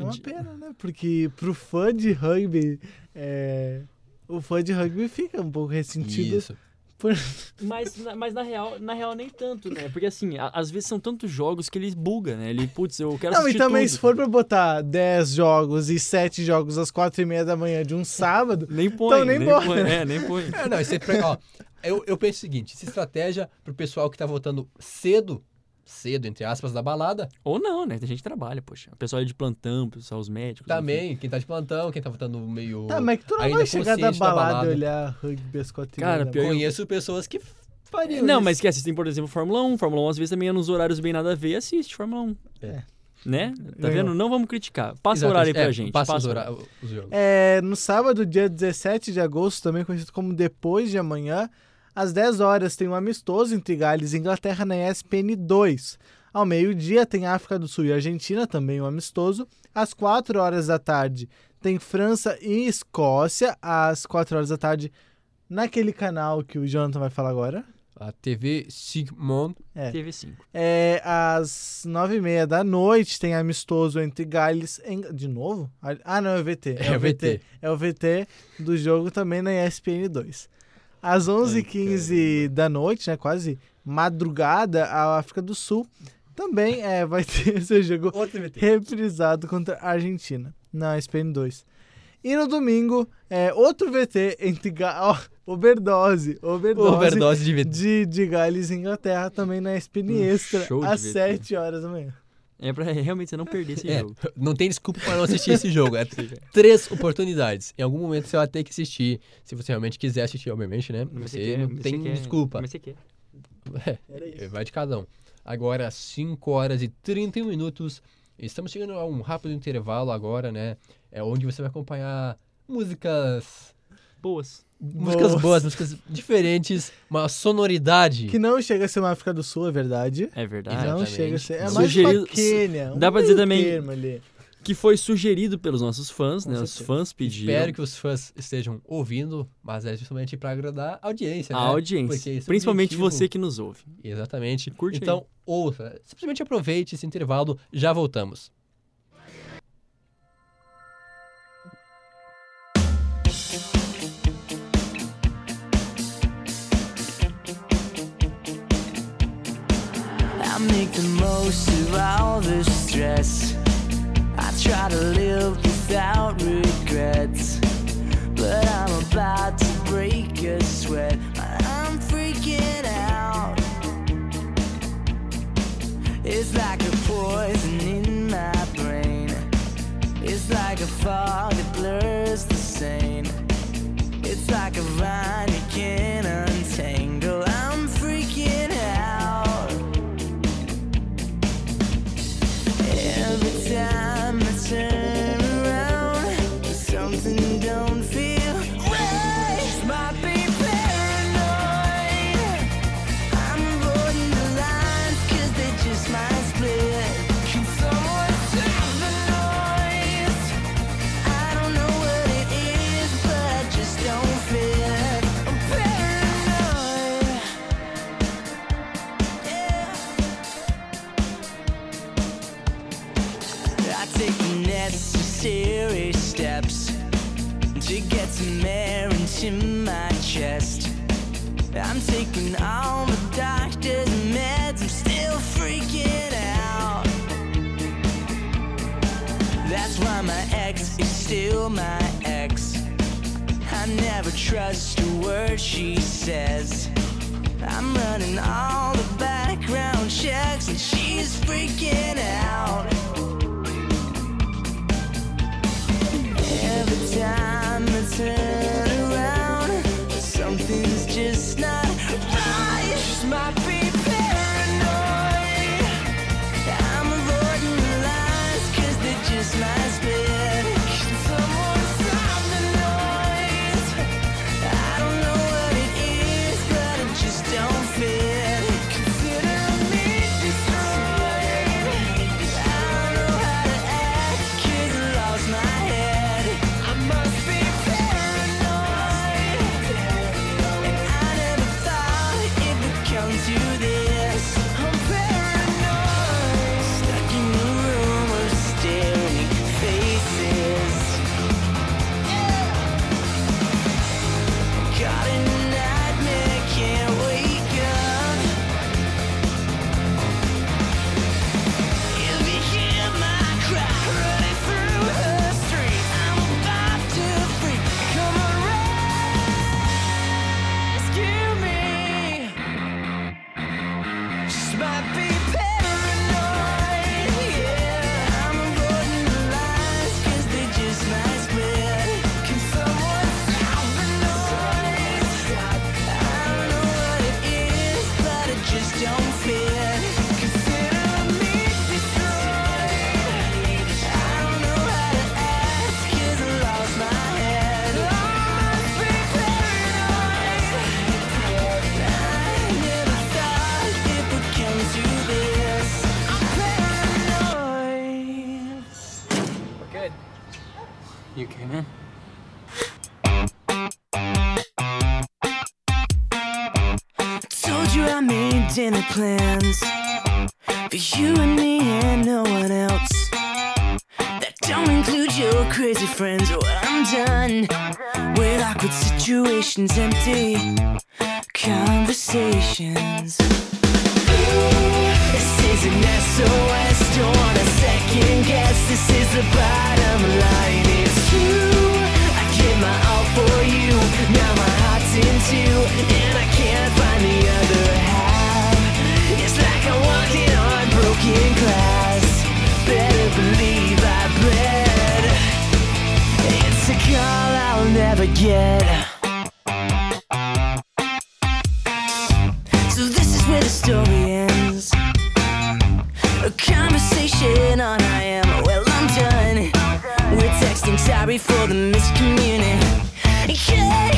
É uma pena, né? Porque pro fã de rugby, é, o fã de rugby fica um pouco ressentido. Isso. Por... Mas, na- mas na, real, na real nem tanto, né? Porque assim, a- às vezes são tantos jogos que ele buga, né? Ele, putz, eu quero Não, e também tudo. se for pra botar 10 jogos e 7 jogos às 4 e meia da manhã de um sábado, Nem põe, Então nem nem, bota. põe. É, nem põe. É, não, isso é pra- ó, eu, eu penso o seguinte: essa estratégia pro pessoal que tá voltando cedo, cedo, entre aspas, da balada, Ou não, né? Tem gente que trabalha, poxa. O pessoal é de plantão, o pessoal, os médicos. enfim. também, quem tá de plantão, quem tá voltando meio. tá, mas que tu não vai chegar da balada, balada. e olhar rugby às 4 e Cara, pior-. Conheço pessoas que fariam Não, isso. mas que assistem, por exemplo, Fórmula 1. Fórmula 1 às vezes também é nos horários bem nada a ver, assiste Fórmula 1. É. Né? Tá Ganhou. vendo? Não vamos criticar. Passa o Exato, horário aí pra é, gente. Passa, os, o hora- os jogos. É, no sábado, dia 17 de agosto, também conhecido como depois de amanhã, às 10 horas tem um amistoso entre Gales e Inglaterra na ESPN 2. Ao meio-dia tem África do Sul e Argentina, também um amistoso. Às 4 horas da tarde tem França e Escócia. Às 4 horas da tarde, naquele canal que o Jonathan vai falar agora. A TV Sigmund. É. TV5. É, às 9h30 da noite tem amistoso entre Gales. e- De novo? Ah, não, é o VT. É o VT. É o VT do jogo também na ESPN 2. Às 11h15 da noite, né, quase madrugada, a África do Sul também é, vai ter esse jogo reprisado contra a Argentina na ESPN 2. E no domingo, é, outro VT entre Ga ó, overdose, overdose, Overdose de de, de Gales e Inglaterra também na ESPN Um Extra às VT. 7 horas da manhã. É pra realmente você não perder esse É, jogo. não tem desculpa para não assistir esse jogo. É três oportunidades. Em algum momento você vai ter que assistir. Se você realmente quiser assistir, obviamente, né? Mas Você quer, não mas tem quer, desculpa. Mas você quer. É, vai de cada um. Agora, 5 horas e 31 minutos. Estamos chegando a um rápido intervalo agora, né? É onde você vai acompanhar músicas. Boas. Músicas Boas. boas, músicas diferentes, uma sonoridade. Que não chega a ser uma África do Sul, é verdade. É verdade. não Exatamente. chega a ser. É Não. mais Sugerido- uma Quênia. um dá pra dizer também- ali. Que foi sugerido pelos nossos fãs, Com né? Os certeza. fãs pediram. Espero que os fãs estejam ouvindo, mas é justamente para agradar a audiência, A né? audiência. Porque esse é Principalmente objetivo. você que nos ouve. Exatamente. Curte aí. então, ouça. Simplesmente aproveite esse intervalo. Já voltamos. I try to live without regrets, but I'm about to break a sweat. I'm freaking out. It's like a poison in my brain. It's like a fog that blurs the same. It's like a vine you can't. trust a word she says. I'm running all the background checks and she's freaking out. Every time I turn. crazy friends. Oh, I'm done with awkward situations, empty conversations. This is an SOS, don't wanna second guess. This is the bottom line, it's true. I give my all for you, now my heart's in two, and I can't find the other half. It's like I'm walking on broken glass. call I'll never get. So this is where the story ends. A conversation on I am. Well, I'm done. We're texting sorry for the miscommunication.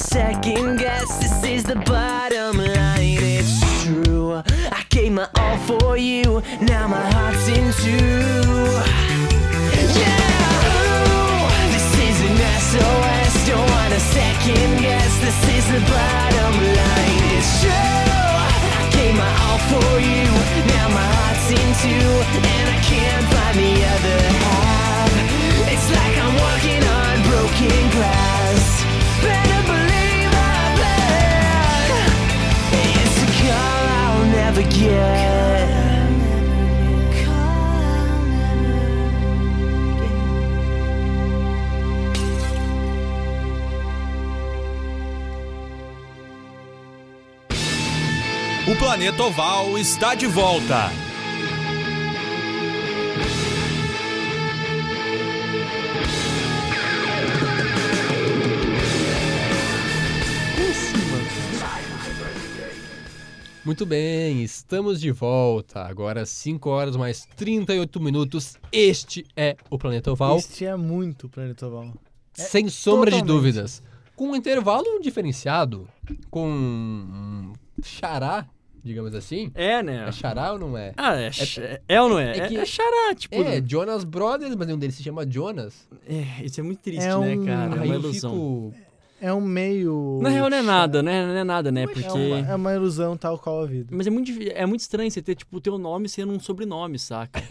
second guess. This is the bottom line. It's true. I gave my all for you. Now my heart's in two. Yeah. This is an SOS. Don't want second guess. This is the bottom line. It's true. I gave my all for you. Now my heart's in two. Planeta Oval está de volta. Muito bem, estamos de volta. Agora 5 horas mais 38 minutos. Este é o Planeta Oval, Este é muito Planeta Oval. sem sombra de totalmente. dúvidas. Com um intervalo diferenciado, com um xará, digamos assim. É, né? É xará ou não é? Ah, é, é, é ou não é? é É, que- é xará, tipo. É, Jonas Brothers, mas um deles se chama Jonas. É, isso é muito triste, É né, um- cara? É uma ilusão. fico. É um meio. Na real não é nada, né? Não é nada, né? Porque. É uma, é uma ilusão tal qual a vida. Mas é muito, é muito estranho você ter, tipo, o teu nome sendo um sobrenome, saca?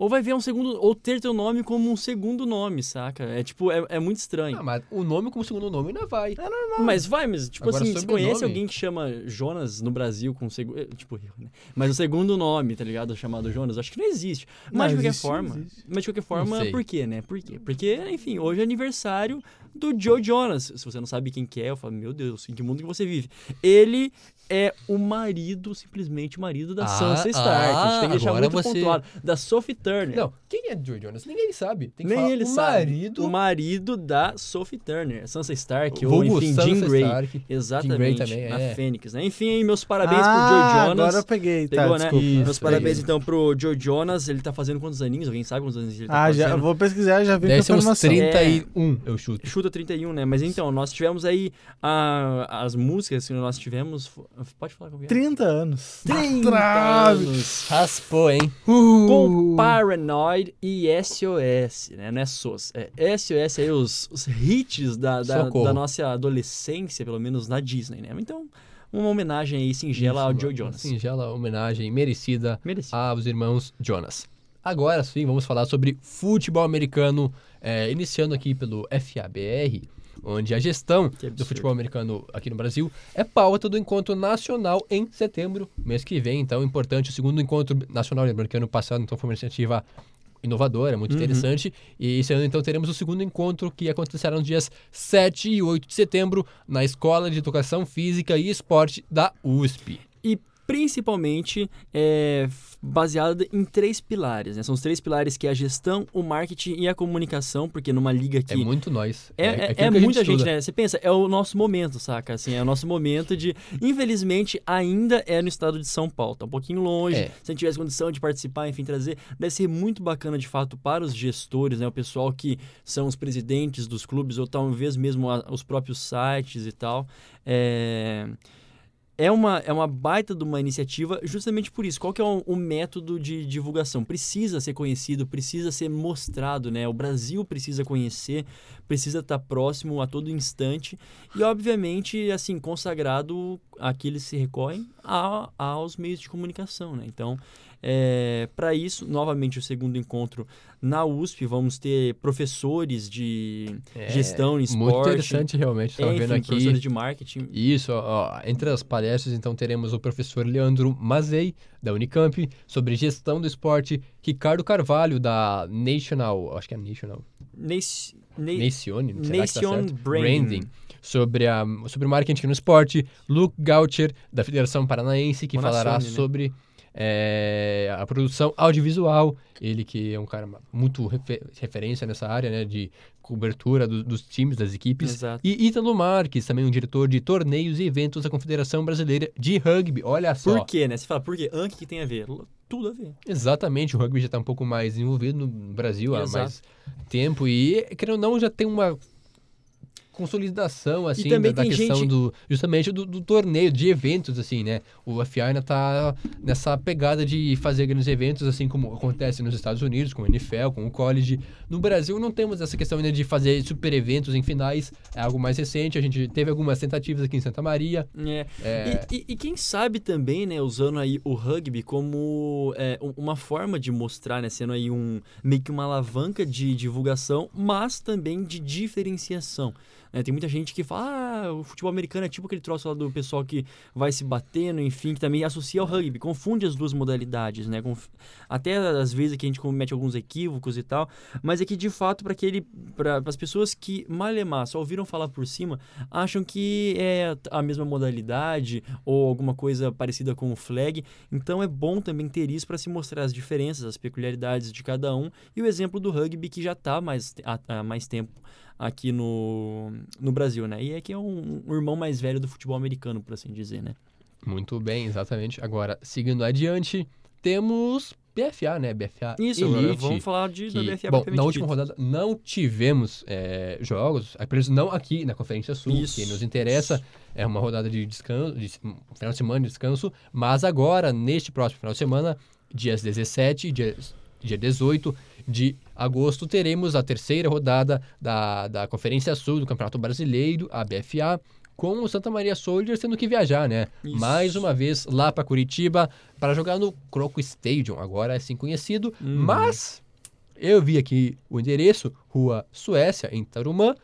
Ou vai ver um segundo. Ou ter teu nome como um segundo nome, saca? É tipo, é, é muito estranho. Ah, mas o nome como segundo nome não vai. Mas vai, mas tipo Agora, assim, você sobrenome? conhece alguém que chama Jonas no Brasil com segundo. Tipo, eu, né? Mas o segundo nome, tá ligado? Chamado Jonas, acho que não existe. Mas Não, de qualquer existe, forma. existe. Mas de qualquer forma, por quê, né? Por quê? Porque, enfim, hoje é aniversário do Joe Jonas. Se você não sabe quem que é, eu falo, meu Deus, em que mundo que você vive? Ele é o marido, simplesmente o marido da Ah, Sansa Stark. a gente tem que deixar agora muito você- pontuado. Da Sophie Turner. Não, quem é Joe Jonas? Ninguém sabe. Tem que Nem falar ele o sabe. marido. O marido da Sophie Turner, Sansa Stark, ou vulgo enfim, Sansa Jean Grey. Stark. Exatamente, também, na é. Fênix, né? Enfim, aí, meus parabéns ah, pro Joe Jonas. Agora eu peguei, tá? Pegou, né? desculpa. Isso, Meus parabéns, peguei. então, pro Joe Jonas. Ele tá fazendo quantos aninhos? Alguém sabe quantos anos ele tá Ah, já, fazendo? eu vou pesquisar já vi Deve ser uns informação. 31, eu chuto. Chuta 31, né? Mas então, nós tivemos aí a- as músicas que nós tivemos... Pode falar com 30 anos. 30 Trave. anos. Raspou, hein? Com Paranoid e SOS, né? Não é SOS. É SOS aí, os, os hits da, da, da nossa adolescência, pelo menos na Disney, né? Então, uma homenagem aí singela ao Isso, Joe uma Jonas. Singela homenagem merecida Merecido. aos irmãos Jonas. Agora sim, vamos falar sobre futebol americano, é, iniciando aqui pelo FABR, onde a gestão do futebol americano aqui no Brasil é pauta do encontro nacional em setembro, mês que vem. Então, importante, o segundo encontro nacional, lembrando que ano passado então foi uma iniciativa inovadora, muito Uhum. interessante. E esse ano, então, teremos o segundo encontro que acontecerá nos dias 7 e 8 de setembro na Escola de Educação Física e Esporte da USP. E principalmente é, baseada em três pilares, né? São os três pilares que é a gestão, o marketing e a comunicação, porque numa liga que... É muito nós. É, é, é a muita gente, estuda. né? Você pensa, é o nosso momento, saca? Assim, é o nosso momento de. Infelizmente, ainda é no estado de São Paulo. Tá um pouquinho longe. É. Se a gente tivesse condição de participar, enfim, trazer. Deve ser muito bacana, de fato, para os gestores, né? O pessoal que são os presidentes dos clubes, ou talvez mesmo a- os próprios sites e tal. É. É uma, é uma baita de uma iniciativa justamente por isso. Qual que é o, o método de divulgação? Precisa ser conhecido, precisa ser mostrado, né? O Brasil precisa conhecer, precisa estar próximo a todo instante e, obviamente, assim, consagrado a que se recorrem a- aos meios de comunicação, né? Então, para isso, novamente, o segundo encontro na USP, vamos ter professores de É, gestão em esporte. Muito interessante, realmente. Estava vendo aqui. professores de marketing. Isso, ó, entre as palestras, então, teremos o professor Leandro Mazei, da Unicamp, sobre gestão do esporte, Ricardo Carvalho, da National, acho que é National, Na- Nacione, tá Nation certo? Branding. sobre, a, sobre marketing no esporte, Luke Gaucher, da Federação Paranaense, que falará né? sobre é, a produção audiovisual, ele que é um cara muito refe- referência nessa área, né, de cobertura do- dos times, das equipes, Exato. e Ítalo Marques, também um diretor de torneios e eventos da Confederação Brasileira de Rugby. Olha só. Por quê, né? Você fala, por quê? Anki que tem a ver? Tudo a ver. Exatamente, o rugby já está um pouco mais envolvido no Brasil há Exato. mais tempo e, querendo ou não, já tem uma consolidação, assim, da, da questão gente- do, justamente do, do torneio, de eventos, assim, né? O FA ainda tá nessa pegada de fazer grandes eventos, assim como acontece nos Estados Unidos, com o NFL, com o college. No Brasil não temos essa questão ainda de fazer super eventos em finais, é algo mais recente, a gente teve algumas tentativas aqui em Santa Maria, É. É. E, e- e quem sabe também, né, usando aí o rugby como é, um- uma forma de mostrar, né, sendo aí um meio que uma alavanca de divulgação, mas também de diferenciação. Né? Tem muita gente que fala, ah, o futebol americano é tipo aquele troço lá do pessoal que vai se batendo, enfim, que também associa ao rugby, confunde as duas modalidades, né? Conf- Até às vezes que a gente comete alguns equívocos e tal, mas é que de fato para aquele para as pessoas que malemar só ouviram falar por cima, acham que é a mesma modalidade ou alguma coisa parecida com o flag. Então é bom também ter isso para se mostrar as diferenças, as peculiaridades de cada um e o exemplo do rugby que já está mais há, há mais tempo aqui no, no Brasil, né? E é que é um, um irmão mais velho do futebol americano, por assim dizer, né? Muito bem, exatamente. Agora, seguindo adiante, temos BFA, né? BFA Isso, agora Elite. vamos falar de, da que, BFA bom, na última dito. rodada não tivemos é, jogos, menos não aqui na Conferência Sul, Isso. que nos interessa. É uma rodada de descanso, de, final de semana de descanso, mas agora, neste próximo final de semana, dias 17 e dia, dia 18 de agosto, teremos a terceira rodada da, da Conferência Sul do Campeonato Brasileiro, a BFA, com o Santa Maria Soldiers tendo que viajar, né? Isso. Mais uma vez lá para Curitiba para jogar no Croco Stadium, agora assim conhecido, Uhum. mas eu vi aqui o endereço, Rua Suécia, em Tarumã.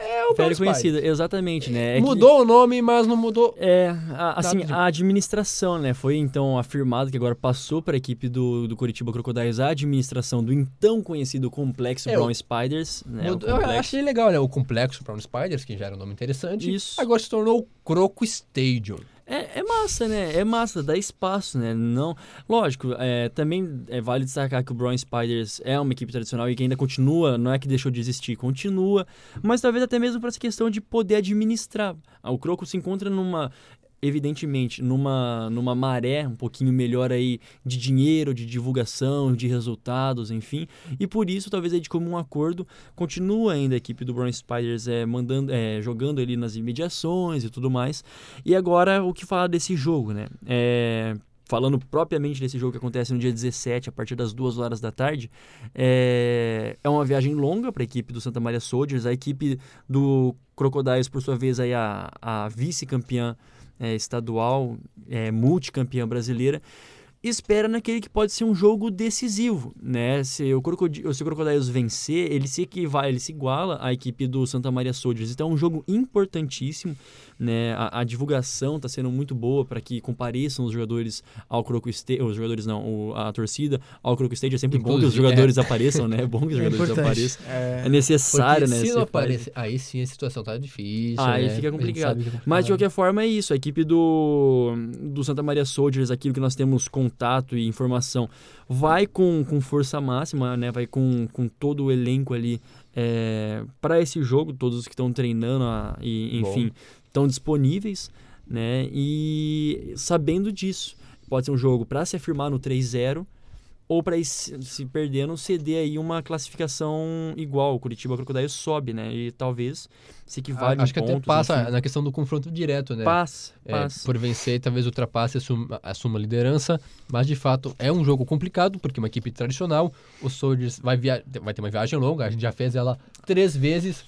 É o Velho Pires. conhecido, exatamente, né? É que- Mudou o nome, mas não mudou. É, a- assim, de- a administração, né? Foi então afirmado que agora passou para a equipe do, do Curitiba Crocodiles a administração do então conhecido Complexo É, Brown o- Spiders, né? o Mudou- eu complexo. achei legal, né? O complexo Brown Spiders, que já era um nome interessante. Isso. Agora se tornou o Croco Stadium. É, é massa, né? É massa, dá espaço, né? Não, lógico, é, também é vale destacar que o Brown Spiders é uma equipe tradicional e que ainda continua, não é que deixou de existir, continua, mas talvez até mesmo para essa questão de poder administrar. Ah, O Croco se encontra numa evidentemente numa numa maré um pouquinho melhor aí de dinheiro, de divulgação, de resultados, enfim. E por isso, talvez aí de comum acordo, continua ainda a equipe do Brown Spiders é, mandando, é, jogando ali nas imediações e tudo mais. E agora, o que falar desse jogo, né? É, falando propriamente desse jogo que acontece no dia 17, a partir das 2 horas da tarde, é, é uma viagem longa para a equipe do Santa Maria Soldiers, a equipe do Crocodiles, por sua vez, aí a, a vice-campeã é, estadual, é, multicampeã brasileira, espera naquele que pode ser um jogo decisivo, né? Se o, Crocodi se o Crocodiles vencer, ele se equivale, ele se iguala à equipe do Santa Maria Soldiers. Então é um jogo importantíssimo, né? A, a divulgação está sendo muito boa para que compareçam os jogadores ao Croco Stadium, os jogadores não, o- a torcida ao Croco Stadium. É sempre bom que os Inclusive, jogadores apareçam, né? É bom que os É jogadores importante. apareçam. É, É necessário, Porque né? se não faz- aparecer, aí sim a situação tá difícil. Aí né? fica complicado. é Mas de qualquer forma é isso. A equipe do, do Santa Maria Soldiers, aquilo que nós temos contato e informação, vai com, com força máxima, né? Vai com, com todo o elenco ali para esse jogo, todos os que estão treinando a- e, Bom. Estão disponíveis, né? E sabendo disso, pode ser um jogo para se afirmar no 3-0 ou para se se perdendo ceder aí uma classificação igual. O Curitiba Crocodile sobe, né? E talvez se equivale Ah, Acho que até pontos, passa enfim. na questão do confronto direto, né? Passa, É, passa. por vencer, talvez ultrapasse e assuma, assuma a liderança, mas de fato é um jogo complicado, porque é uma equipe tradicional, o Soldiers vai, via vai ter uma viagem longa, a gente já fez ela três vezes,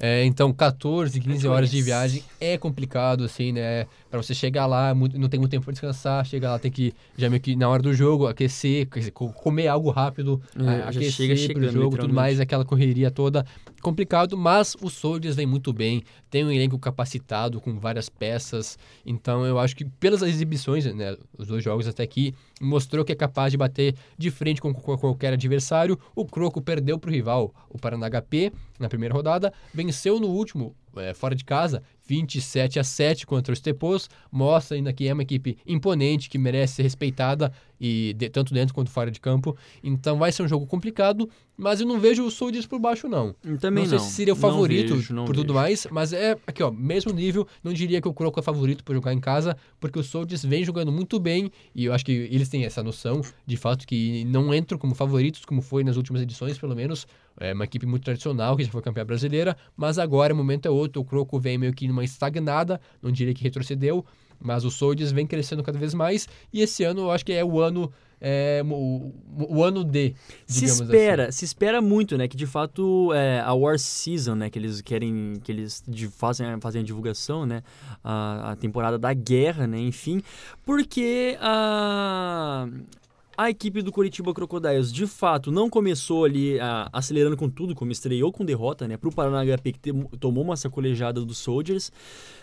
é, então 14, 15 horas de viagem é complicado, assim, né, Pra você chegar lá, muito- não tem muito tempo para descansar, chega lá, tem que, já meio que na hora do jogo, aquecer, comer algo rápido, É, aquecer chega pro chegando, jogo, tudo mais, aquela correria toda, complicado, mas o Soldiers vem muito bem, tem um elenco capacitado com várias peças, então eu acho que pelas exibições, né, os dois jogos até aqui, mostrou que é capaz de bater de frente com, com qualquer adversário. O Croco perdeu para o rival, o Paraná HP, na primeira rodada, venceu no último, é, fora de casa, 27 a 7 contra os Tepos, mostra ainda que é uma equipe imponente, que merece ser respeitada, e de- tanto dentro quanto fora de campo. Então vai ser um jogo complicado, mas eu não vejo o Soldiers por baixo, não. Também não não. sei se seria o Não favorito vejo, não por tudo vejo. mais, mas é aqui, ó, mesmo nível, não diria que o Croco é favorito por jogar em casa, porque o Soldiers vem jogando muito bem e eu acho que eles têm essa noção de fato que não entram como favoritos, como foi nas últimas edições, pelo menos. É uma equipe muito tradicional que já foi campeã brasileira, mas agora o momento é outro. O Croco vem meio que numa estagnada, não diria que retrocedeu, mas o Soldiers vem crescendo cada vez mais e esse ano eu acho que é o ano é, o, o ano D, Se digamos espera, assim. se espera muito, né? Que de fato é a War Season, né? Que eles querem, que eles de- fazem, fazem a divulgação, né? A, a temporada da guerra, né? Enfim, porque a A equipe do Curitiba Crocodiles, de fato, não começou ali ah, acelerando com tudo, como estreou com derrota, né? Pro Paraná HP, que tem- tomou uma sacolejada dos Soldiers.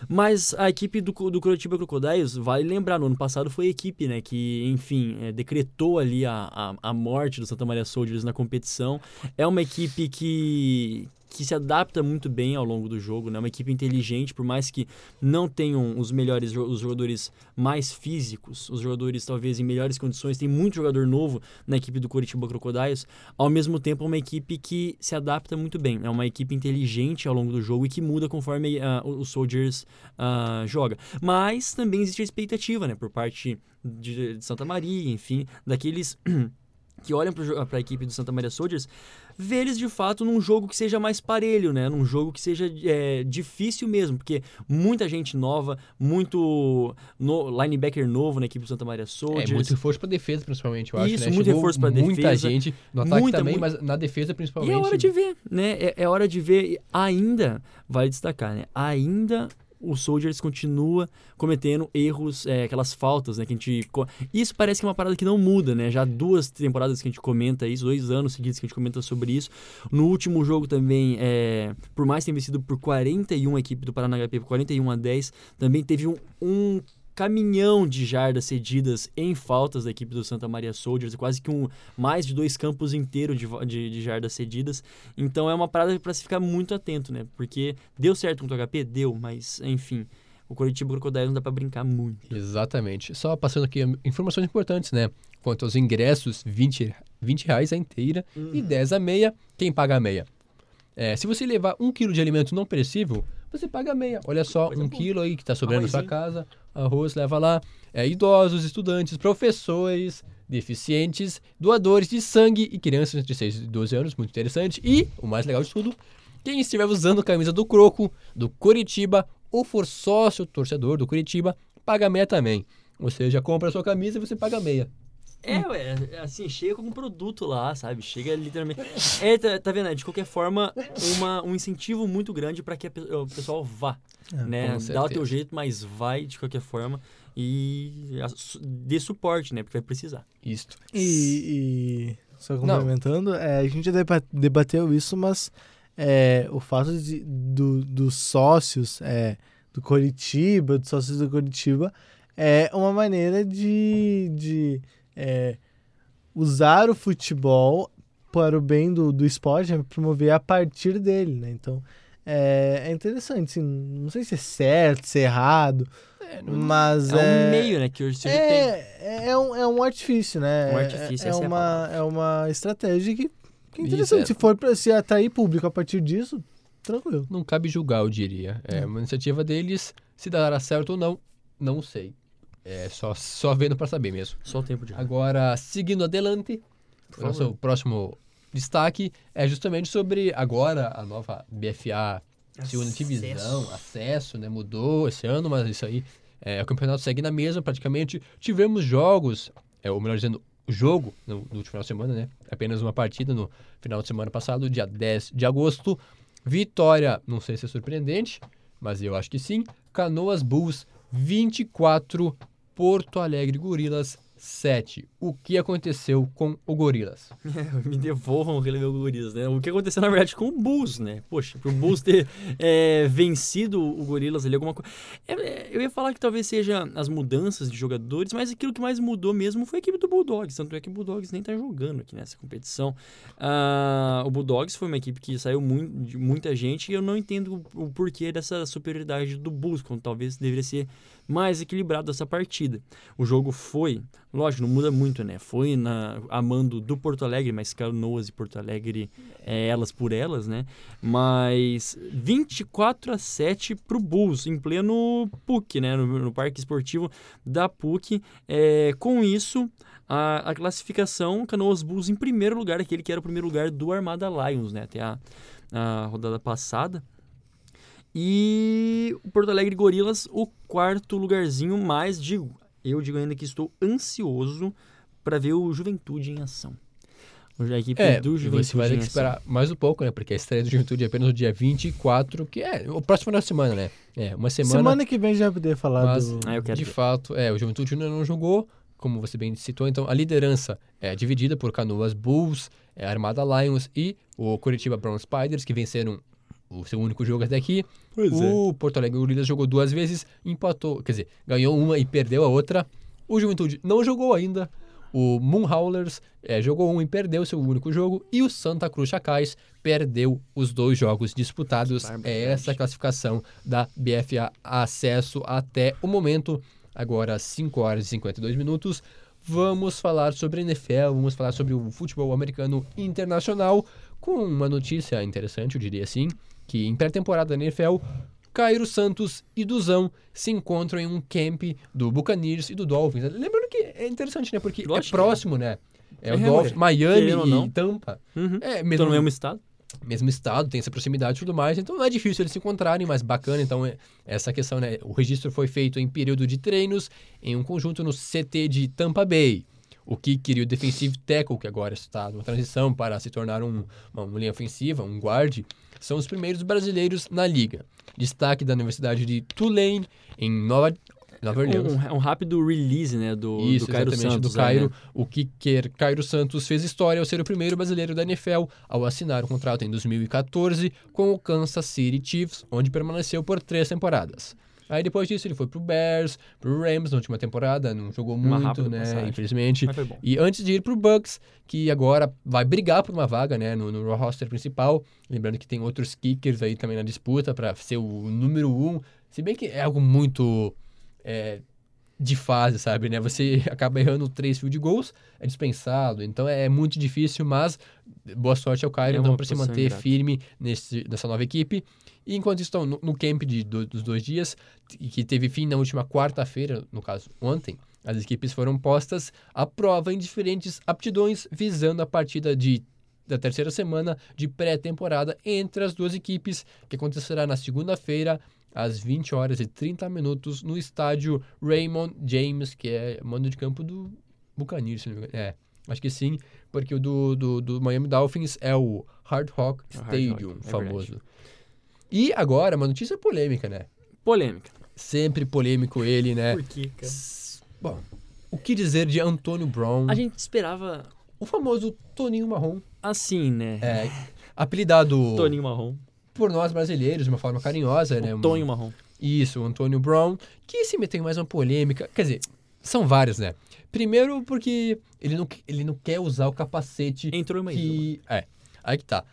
Mas a equipe do, do Curitiba Crocodiles, vale lembrar, no ano passado foi a equipe, né? Que, enfim, eh, decretou ali a, a, a morte do Santa Maria Soldiers na competição. É uma equipe que, que se adapta muito bem ao longo do jogo, né? Uma equipe inteligente, por mais que não tenham os melhores os jogadores mais físicos, os jogadores talvez em melhores condições, tem muito jogador novo na equipe do Curitiba Crocodiles, ao mesmo tempo é uma equipe que se adapta muito bem, é uma equipe inteligente ao longo do jogo e que muda conforme ah, o- Soldiers ah, joga. Mas também existe a expectativa, né, por parte de, de Santa Maria, enfim, daqueles que olham para a equipe do Santa Maria Soldiers, ver eles de fato num jogo que seja mais parelho, né? Num jogo que seja é, difícil mesmo, porque muita gente nova, muito no, linebacker novo na equipe do Santa Maria Soldiers. É muito reforço pra defesa, principalmente, eu acho, Isso, né? muito Chegou reforço pra Muita defesa, gente, no ataque muita, também, muita- mas na defesa E principalmente. é hora de ver, né? É, é hora de ver. E ainda, vale destacar, né? Ainda o Soldiers continua cometendo erros, é, aquelas faltas, né? Que a gente. Isso parece que é uma parada que não muda, né? Já duas temporadas que a gente comenta isso, dois anos seguidos que a gente comenta sobre isso. No último jogo também, é, por mais ter vencido por 41 a equipe do Paraná HP, por 41 a 10, também teve um, um caminhão de jardas cedidas em faltas da equipe do Santa Maria Soldiers, quase que um mais de dois campos inteiros de, de, de jardas cedidas. Então é uma parada para se ficar muito atento, né? Porque deu certo com o HP? Deu, mas enfim, o Coritiba Crocodile não dá para brincar muito. Exatamente. Só passando aqui informações importantes, né? Quanto aos ingressos, 20, 20 reais a inteira e 10 a meia, quem paga a meia? É, se você levar um quilo de alimento não perecível, você paga meia. Olha só, Coisa um boa. quilo aí que está sobrando na sua casa, arroz, leva lá. É, idosos, estudantes, professores, deficientes, doadores de sangue e crianças entre 6 e 12 anos, muito interessante. E, o mais legal de tudo, quem estiver usando a camisa do Croco, do Curitiba, ou for sócio torcedor do Curitiba, paga meia também. Ou seja, compra a sua camisa e você paga meia. É, ué, assim, chega com um produto lá, sabe? Chega literalmente. É, tá, tá vendo? É, de qualquer forma, uma, um incentivo muito grande para que pe- o pessoal vá. né? com Dá o teu jeito, mas vai de qualquer forma e dê suporte, né? Porque vai precisar. Isto. E, e só complementando, é, a gente já deba- debateu isso, mas é, o fato de, do, dos sócios é, do Coritiba, dos sócios do Coritiba, é uma maneira de, de é, usar o futebol para o bem do, do esporte, é promover a partir dele, né? Então, é, é interessante, assim, não sei se é certo, se é errado, mas É, um meio, né? Que hoje se tem. é, é, um, é um artifício, né? Um É- artifício, é, é a uma, é uma estratégia que, que é Isso, interessante. é. Se for para se atrair público a partir disso, tranquilo. Não cabe julgar, eu diria. É uma iniciativa deles, se dará certo ou não, não sei. É só, só vendo para saber mesmo. Só o tempo de. Agora, seguindo adelante, o nosso próximo destaque é justamente sobre agora a nova BFA segunda divisão, acesso, né? Mudou esse ano, mas isso aí, é, o campeonato segue na mesma praticamente. Tivemos jogos, é, ou melhor dizendo, o jogo no, no último final de semana, né? Apenas uma partida no final de semana passado, dia 10 de agosto. Vitória, não sei se é surpreendente, mas eu acho que sim. Canoas Bulls 24, Porto Alegre Gorilas 7. O que aconteceu com o Gorilas? Me devolvam o relevo Gorilas, né? O que aconteceu, na verdade, com o Bulls, né? Poxa, pro Bulls ter é, vencido o Gorilas ali, alguma coisa... eu ia falar que talvez seja as mudanças de jogadores, mas aquilo que mais mudou mesmo foi a equipe do Bulldogs. Tanto é que o Bulldogs nem tá jogando aqui nessa competição. Ah, o Bulldogs foi uma equipe que saiu muito, de muita gente e eu não entendo o, o porquê dessa superioridade do Bulls, quando talvez deveria ser mais equilibrado essa partida. O jogo foi, lógico, não muda muito, né? Foi na, a mando do Porto Alegre, mas Canoas e Porto Alegre é elas por elas, né? Mas 24 a 7 pro Bulls, em pleno PUC, né? No, no Parque Esportivo da PUC. É, com isso, a, a classificação, Canoas Bulls em primeiro lugar, aquele que era o primeiro lugar do Armada Lions, né? Até a, a rodada passada. E o Porto Alegre Gorilas, o quarto lugarzinho, mas digo, eu digo ainda que estou ansioso para ver o Juventude em ação. A equipe É, do Juventude você vai ter que ação. esperar mais um pouco, né? Porque a estreia do Juventude é apenas no dia 24, que é o próximo final de semana, né? É, uma semana. Semana que vem já vai poder falar mas, do... Ah, eu quero de ver. fato, é, o Juventude ainda não jogou. como você bem citou, então a liderança é dividida por Canoas Bulls, é, Armada Lions e o Curitiba Brown Spiders, que venceram o seu único jogo até aqui. Pois o Porto Alegre Gorillas jogou duas vezes, empatou, quer dizer, ganhou uma e perdeu a outra. O Juventude não jogou ainda. O Moonhowlers eh, jogou um e perdeu seu único jogo. E o Santa Cruz Chacais perdeu os dois jogos disputados. É essa a classificação da BFA Acesso até o momento. Agora, 5 horas e 52 minutos. Vamos falar sobre a NFL, vamos falar sobre o futebol americano internacional, com uma notícia interessante, eu diria assim, que em pré-temporada da NFL, Cairo Santos e Duzão se encontram em um camp do Buccaneers e do Dolphins. Lembrando que é interessante, né? Porque Lógico é próximo, né? É, É, o Dolphins. Miami e Tampa. Uhum. É, Tô mesmo, no mesmo estado. mesmo estado, tem essa proximidade e tudo mais, então não é difícil eles se encontrarem, mas bacana, então, é- essa questão, né? O registro foi feito em período de treinos, em um conjunto no CT de Tampa Bay. O kicker e o defensive tackle, que agora está numa transição para se tornar um, uma, uma linha ofensiva, um guard, são os primeiros brasileiros na liga. Destaque da Universidade de Tulane, em Nova, Nova Orleans. Um, um rápido release, né, do, Isso, do Cairo exatamente, Santos. do Cairo. é, né? O kicker Cairo Santos fez história ao ser o primeiro brasileiro da NFL ao assinar o contrato em 2014 com o Kansas City Chiefs, onde permaneceu por três temporadas. Aí depois disso ele foi pro Bears, pro Rams na última temporada, não jogou Uma muito, né, passagem. infelizmente. Mas foi bom. E antes de ir pro Bucks, que agora vai brigar por uma vaga, né, no, no roster principal. Lembrando que tem outros kickers aí também na disputa para ser o número um. Se bem que é algo muito é, de fase, sabe, né? Você acaba errando três field goals, é dispensado. Então é muito difícil, mas boa sorte ao Cairo, É então, para se manter ingrata. firme nesse, nessa nova equipe. E enquanto estão no, no camp de do- dos dois dias, que teve fim na última quarta-feira, no caso ontem, as equipes foram postas à prova em diferentes aptidões, visando a partida de, da terceira semana de pré-temporada entre as duas equipes, que acontecerá na segunda-feira, às 20 horas e 30 minutos, no estádio Raymond James, que é mando de campo do Buccaneers, se não me engano. É, acho que sim, porque o do, do, do Miami Dolphins é o Hard Rock É o Hard Rock, Stadium, é famoso. E agora, uma notícia polêmica, né? Polêmica. Sempre polêmico ele, né? Por quê, cara? S- Bom, o que dizer de Antônio Brown, A gente esperava o famoso Toninho Marrom, assim, né? é, apelidado Toninho Marrom. Por nós brasileiros de uma forma carinhosa, né? O Tonho Marrom. Isso, o Antônio Brown, que se meteu em mais uma polêmica. Quer dizer, são várias, né? Primeiro porque ele não, ele não quer usar o capacete Entrou uma. que... É, aí que tá.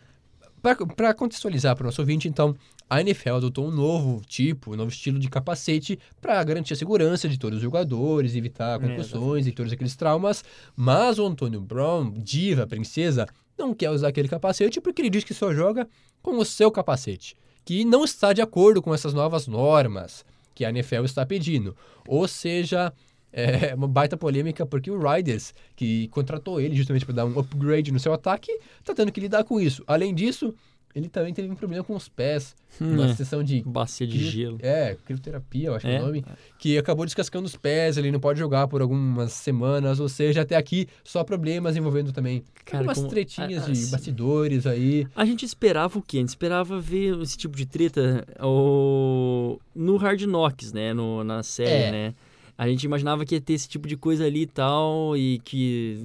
Pra, pra contextualizar para o nosso ouvinte, então, a NFL adotou um novo tipo, um novo estilo de capacete para garantir a segurança de todos os jogadores, evitar É, concussões e todos aqueles traumas. Mas o Antônio Brown, diva, princesa, não quer usar aquele capacete porque ele diz que só joga com o seu capacete, que não está de acordo com essas novas normas que a NFL está pedindo. Ou seja, é uma baita polêmica porque o Riders, que contratou ele justamente para dar um upgrade no seu ataque, tá tendo que lidar com isso. Além disso, ele também teve um problema com os pés, uma é. sessão de Bacia de crio- gelo. É, crioterapia, eu acho que é É? o nome, que acabou descascando os pés, ele não pode jogar por algumas semanas, ou seja, até aqui só problemas envolvendo também Cara, umas como- tretinhas a- de assim- bastidores aí. A gente esperava o quê? A gente esperava ver esse tipo de treta o... no Hard Knocks, né? No, na série, É. né? A gente imaginava que ia ter esse tipo de coisa ali e tal, e que...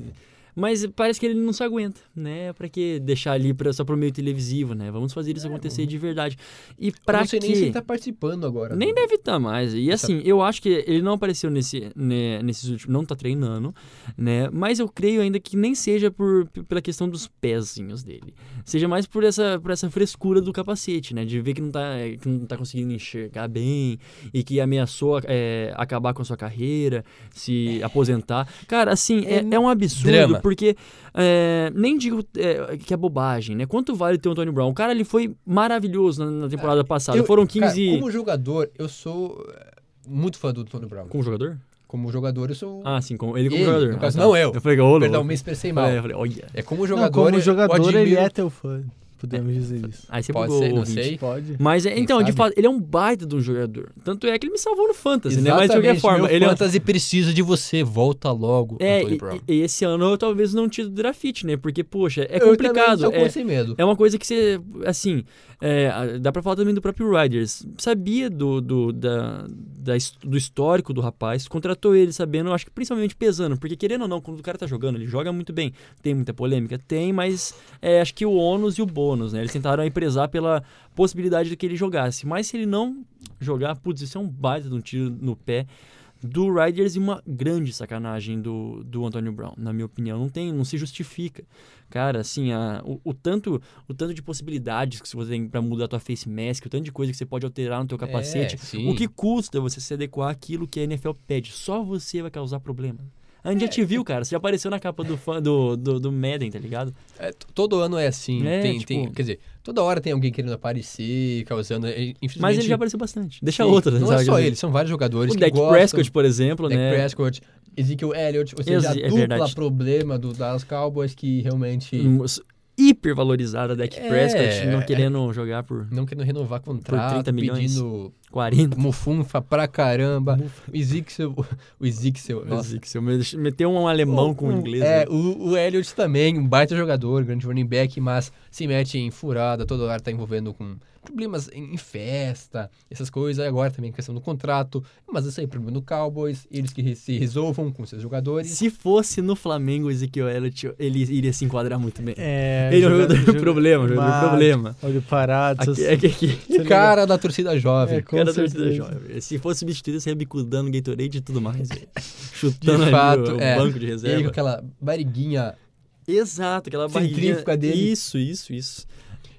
Mas parece que ele não se aguenta, né? Pra que deixar ali pra, só pro meio televisivo, né? Vamos fazer isso acontecer de verdade. E pra eu não sei quê? nem se ele tá participando agora. Nem do- deve estar mais. E assim, eu acho que ele não apareceu nesse, né, nesses últimos. Não tá treinando, né? Mas eu creio ainda que nem seja por, pela questão dos pezinhos dele. Seja mais por essa, por essa frescura do capacete, né? De ver que não tá, que não tá conseguindo enxergar bem e que ameaçou é, acabar com a sua carreira, se aposentar. Cara, assim, é, é um absurdo, Drama. Porque é, nem digo é, que é bobagem, né? Quanto vale ter o Antônio Brown? O cara, ele foi maravilhoso na, na temporada passada. Eu- Foram cara, 15. como jogador, eu sou é, muito fã do Antônio Brown. Como jogador? Como jogador, eu sou. Ah, sim, como, ele como Ele, jogador. Ah, caso, tá. não eu. Eu falei, ô, Perdão, me expressei mal. É, eu falei, olha. É como Não, jogador. como eu jogador, ele admiro- é teu fã. Podemos dizer isso. Aí você Pode bugou ser, não ouvinte. sei. Pode. Mas, é, então, de sabe? fato, ele é um baita de um jogador. Tanto é que ele me salvou no Fantasy, né? Mas de qualquer Exatamente, forma, ele é fantasy precisa de você. Volta logo, É, Antônio e, Brown. e esse ano eu talvez não tire do draft, né? Porque, poxa, é Eu complicado. também tô É, sem medo. é uma coisa que você, assim, é, dá pra falar também do próprio Riders. Sabia do, do, da, da do histórico do rapaz, contratou ele sabendo, acho que principalmente pesando, porque querendo ou não, quando o cara tá jogando, ele joga muito bem. Tem muita polêmica? Tem, mas é, acho que o ônus e o bônus, né? Eles tentaram aí prezar pela possibilidade de que ele jogasse. Mas se ele não jogar, putz, isso é um baita de um tiro no pé do Riders e uma grande sacanagem do, do Antônio Brown, na minha opinião. Não tem, não se justifica. Cara, assim, a, o, o tanto, o tanto de possibilidades que você tem pra mudar a tua face mask, o tanto de coisa que você pode alterar no teu capacete, É, o que custa você se adequar àquilo que a NFL pede? Só você vai causar problema. A gente já te viu, cara. Você já apareceu na capa do, fã, do, do, do Madden, tá ligado? É, todo ano é assim. É, tem, tipo- tem- quer dizer, toda hora tem alguém querendo aparecer, causando. Infelizmente, Mas ele já apareceu bastante. Deixa sim, outra, Não sabe? é só ele, são vários jogadores O que Dak gostam. Prescott, por exemplo, Dak né? Prescott, Ezekiel Elliott, ou seja, Ex- é a dupla verdade. problema do Dallas Cowboys que realmente Um, hiper valorizada Dak É, Prescott, não é. querendo jogar por não querendo renovar contrato, 30 milhões. pedindo 40. mufunfa pra caramba. O Ezekiel, o. Nossa, que se eu me- meteu um alemão com o, inglês. É, né? o, o Elliott também, um baita jogador, grande running back, mas se mete em furada, toda hora tá envolvendo com problemas em, em festa, essas coisas. Agora também questão do contrato, mas isso aí é problema do Cowboys, eles que se resolvam com seus jogadores. Se fosse no Flamengo o Ezequiel Elliott, ele iria se enquadrar muito bem. É, ele é um joga- jogador joga- problema, jogador Mas- problema. Olho parado. Aqui, é Cara da torcida jovem. É, certeza. jovem. Se fosse substituído, você ia bicudando Gatorade e tudo mais, velho. De Chutando ali fato, o, o é. banco de reserva. com aquela barriguinha Exato, aquela barriguinha. Dele. Isso, isso, isso.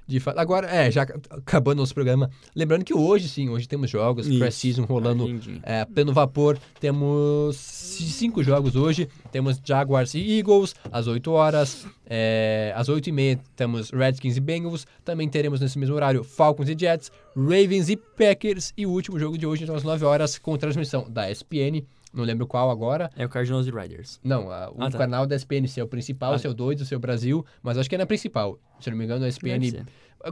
de fato. Agora, é, já ac- acabando nosso programa, lembrando que hoje sim, hoje temos jogos, pré-season rolando Agendinha. É, pleno vapor, temos cinco jogos hoje. Temos Jaguars e Eagles às 8 horas. É, às 8 e meia temos Redskins e Bengals. Também teremos nesse mesmo horário Falcons e Jets, Ravens e Packers. E o último jogo de hoje, então às 9 horas, com transmissão da ESPN. Não lembro qual agora. É o Cardinals e Riders. Não, a- o Ah, tá. canal da ESPN, se é o principal, Ah. se é o 2, o seu Brasil. Mas acho que é na principal. Se não me engano, a ESPN.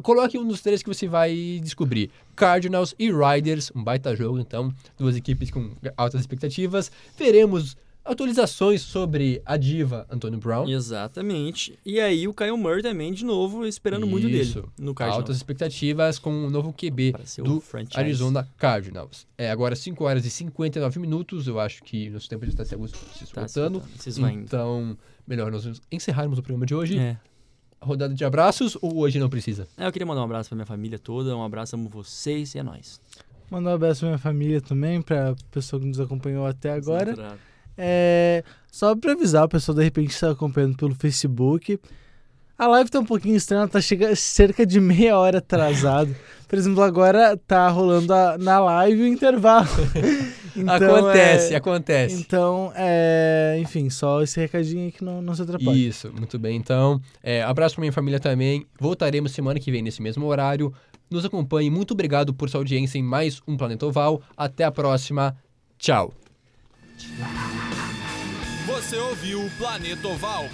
Coloque um dos três que você vai descobrir. Cardinals e Riders, um baita jogo, então, duas equipes com altas expectativas. Veremos atualizações sobre a diva Antônio Brown. Exatamente. E aí o Kyle Murray também, de novo, esperando muito dele Isso. no Cardinals. Altas expectativas com o novo QB do franchise. Arizona Cardinals. É agora 5 horas e 59 minutos. Eu acho que nosso tempo já está se se Tá se esgotando. indo. então, melhor nós encerrarmos o programa de hoje. É. Rodada de abraços ou hoje não precisa? É, Eu queria mandar um abraço pra minha família toda, um abraço, amo vocês e é nóis. Mandar um abraço pra minha família também, pra pessoa que nos acompanhou até agora. É, só pra avisar o pessoal, de repente, que está acompanhando pelo Facebook. A live tá um pouquinho estranha, tá chega cerca de meia hora atrasado. Por exemplo, agora tá rolando a- na live o intervalo. Então, acontece, é, acontece. Então, é, enfim, só esse recadinho aí que não, não se atrapalhe. Isso, muito bem. Então, é, abraço pra minha família também. Voltaremos semana que vem nesse mesmo horário. Nos acompanhe. Muito obrigado por sua audiência em mais um Planeta Oval. Até a próxima. Tchau. Você ouviu o Planeta Oval.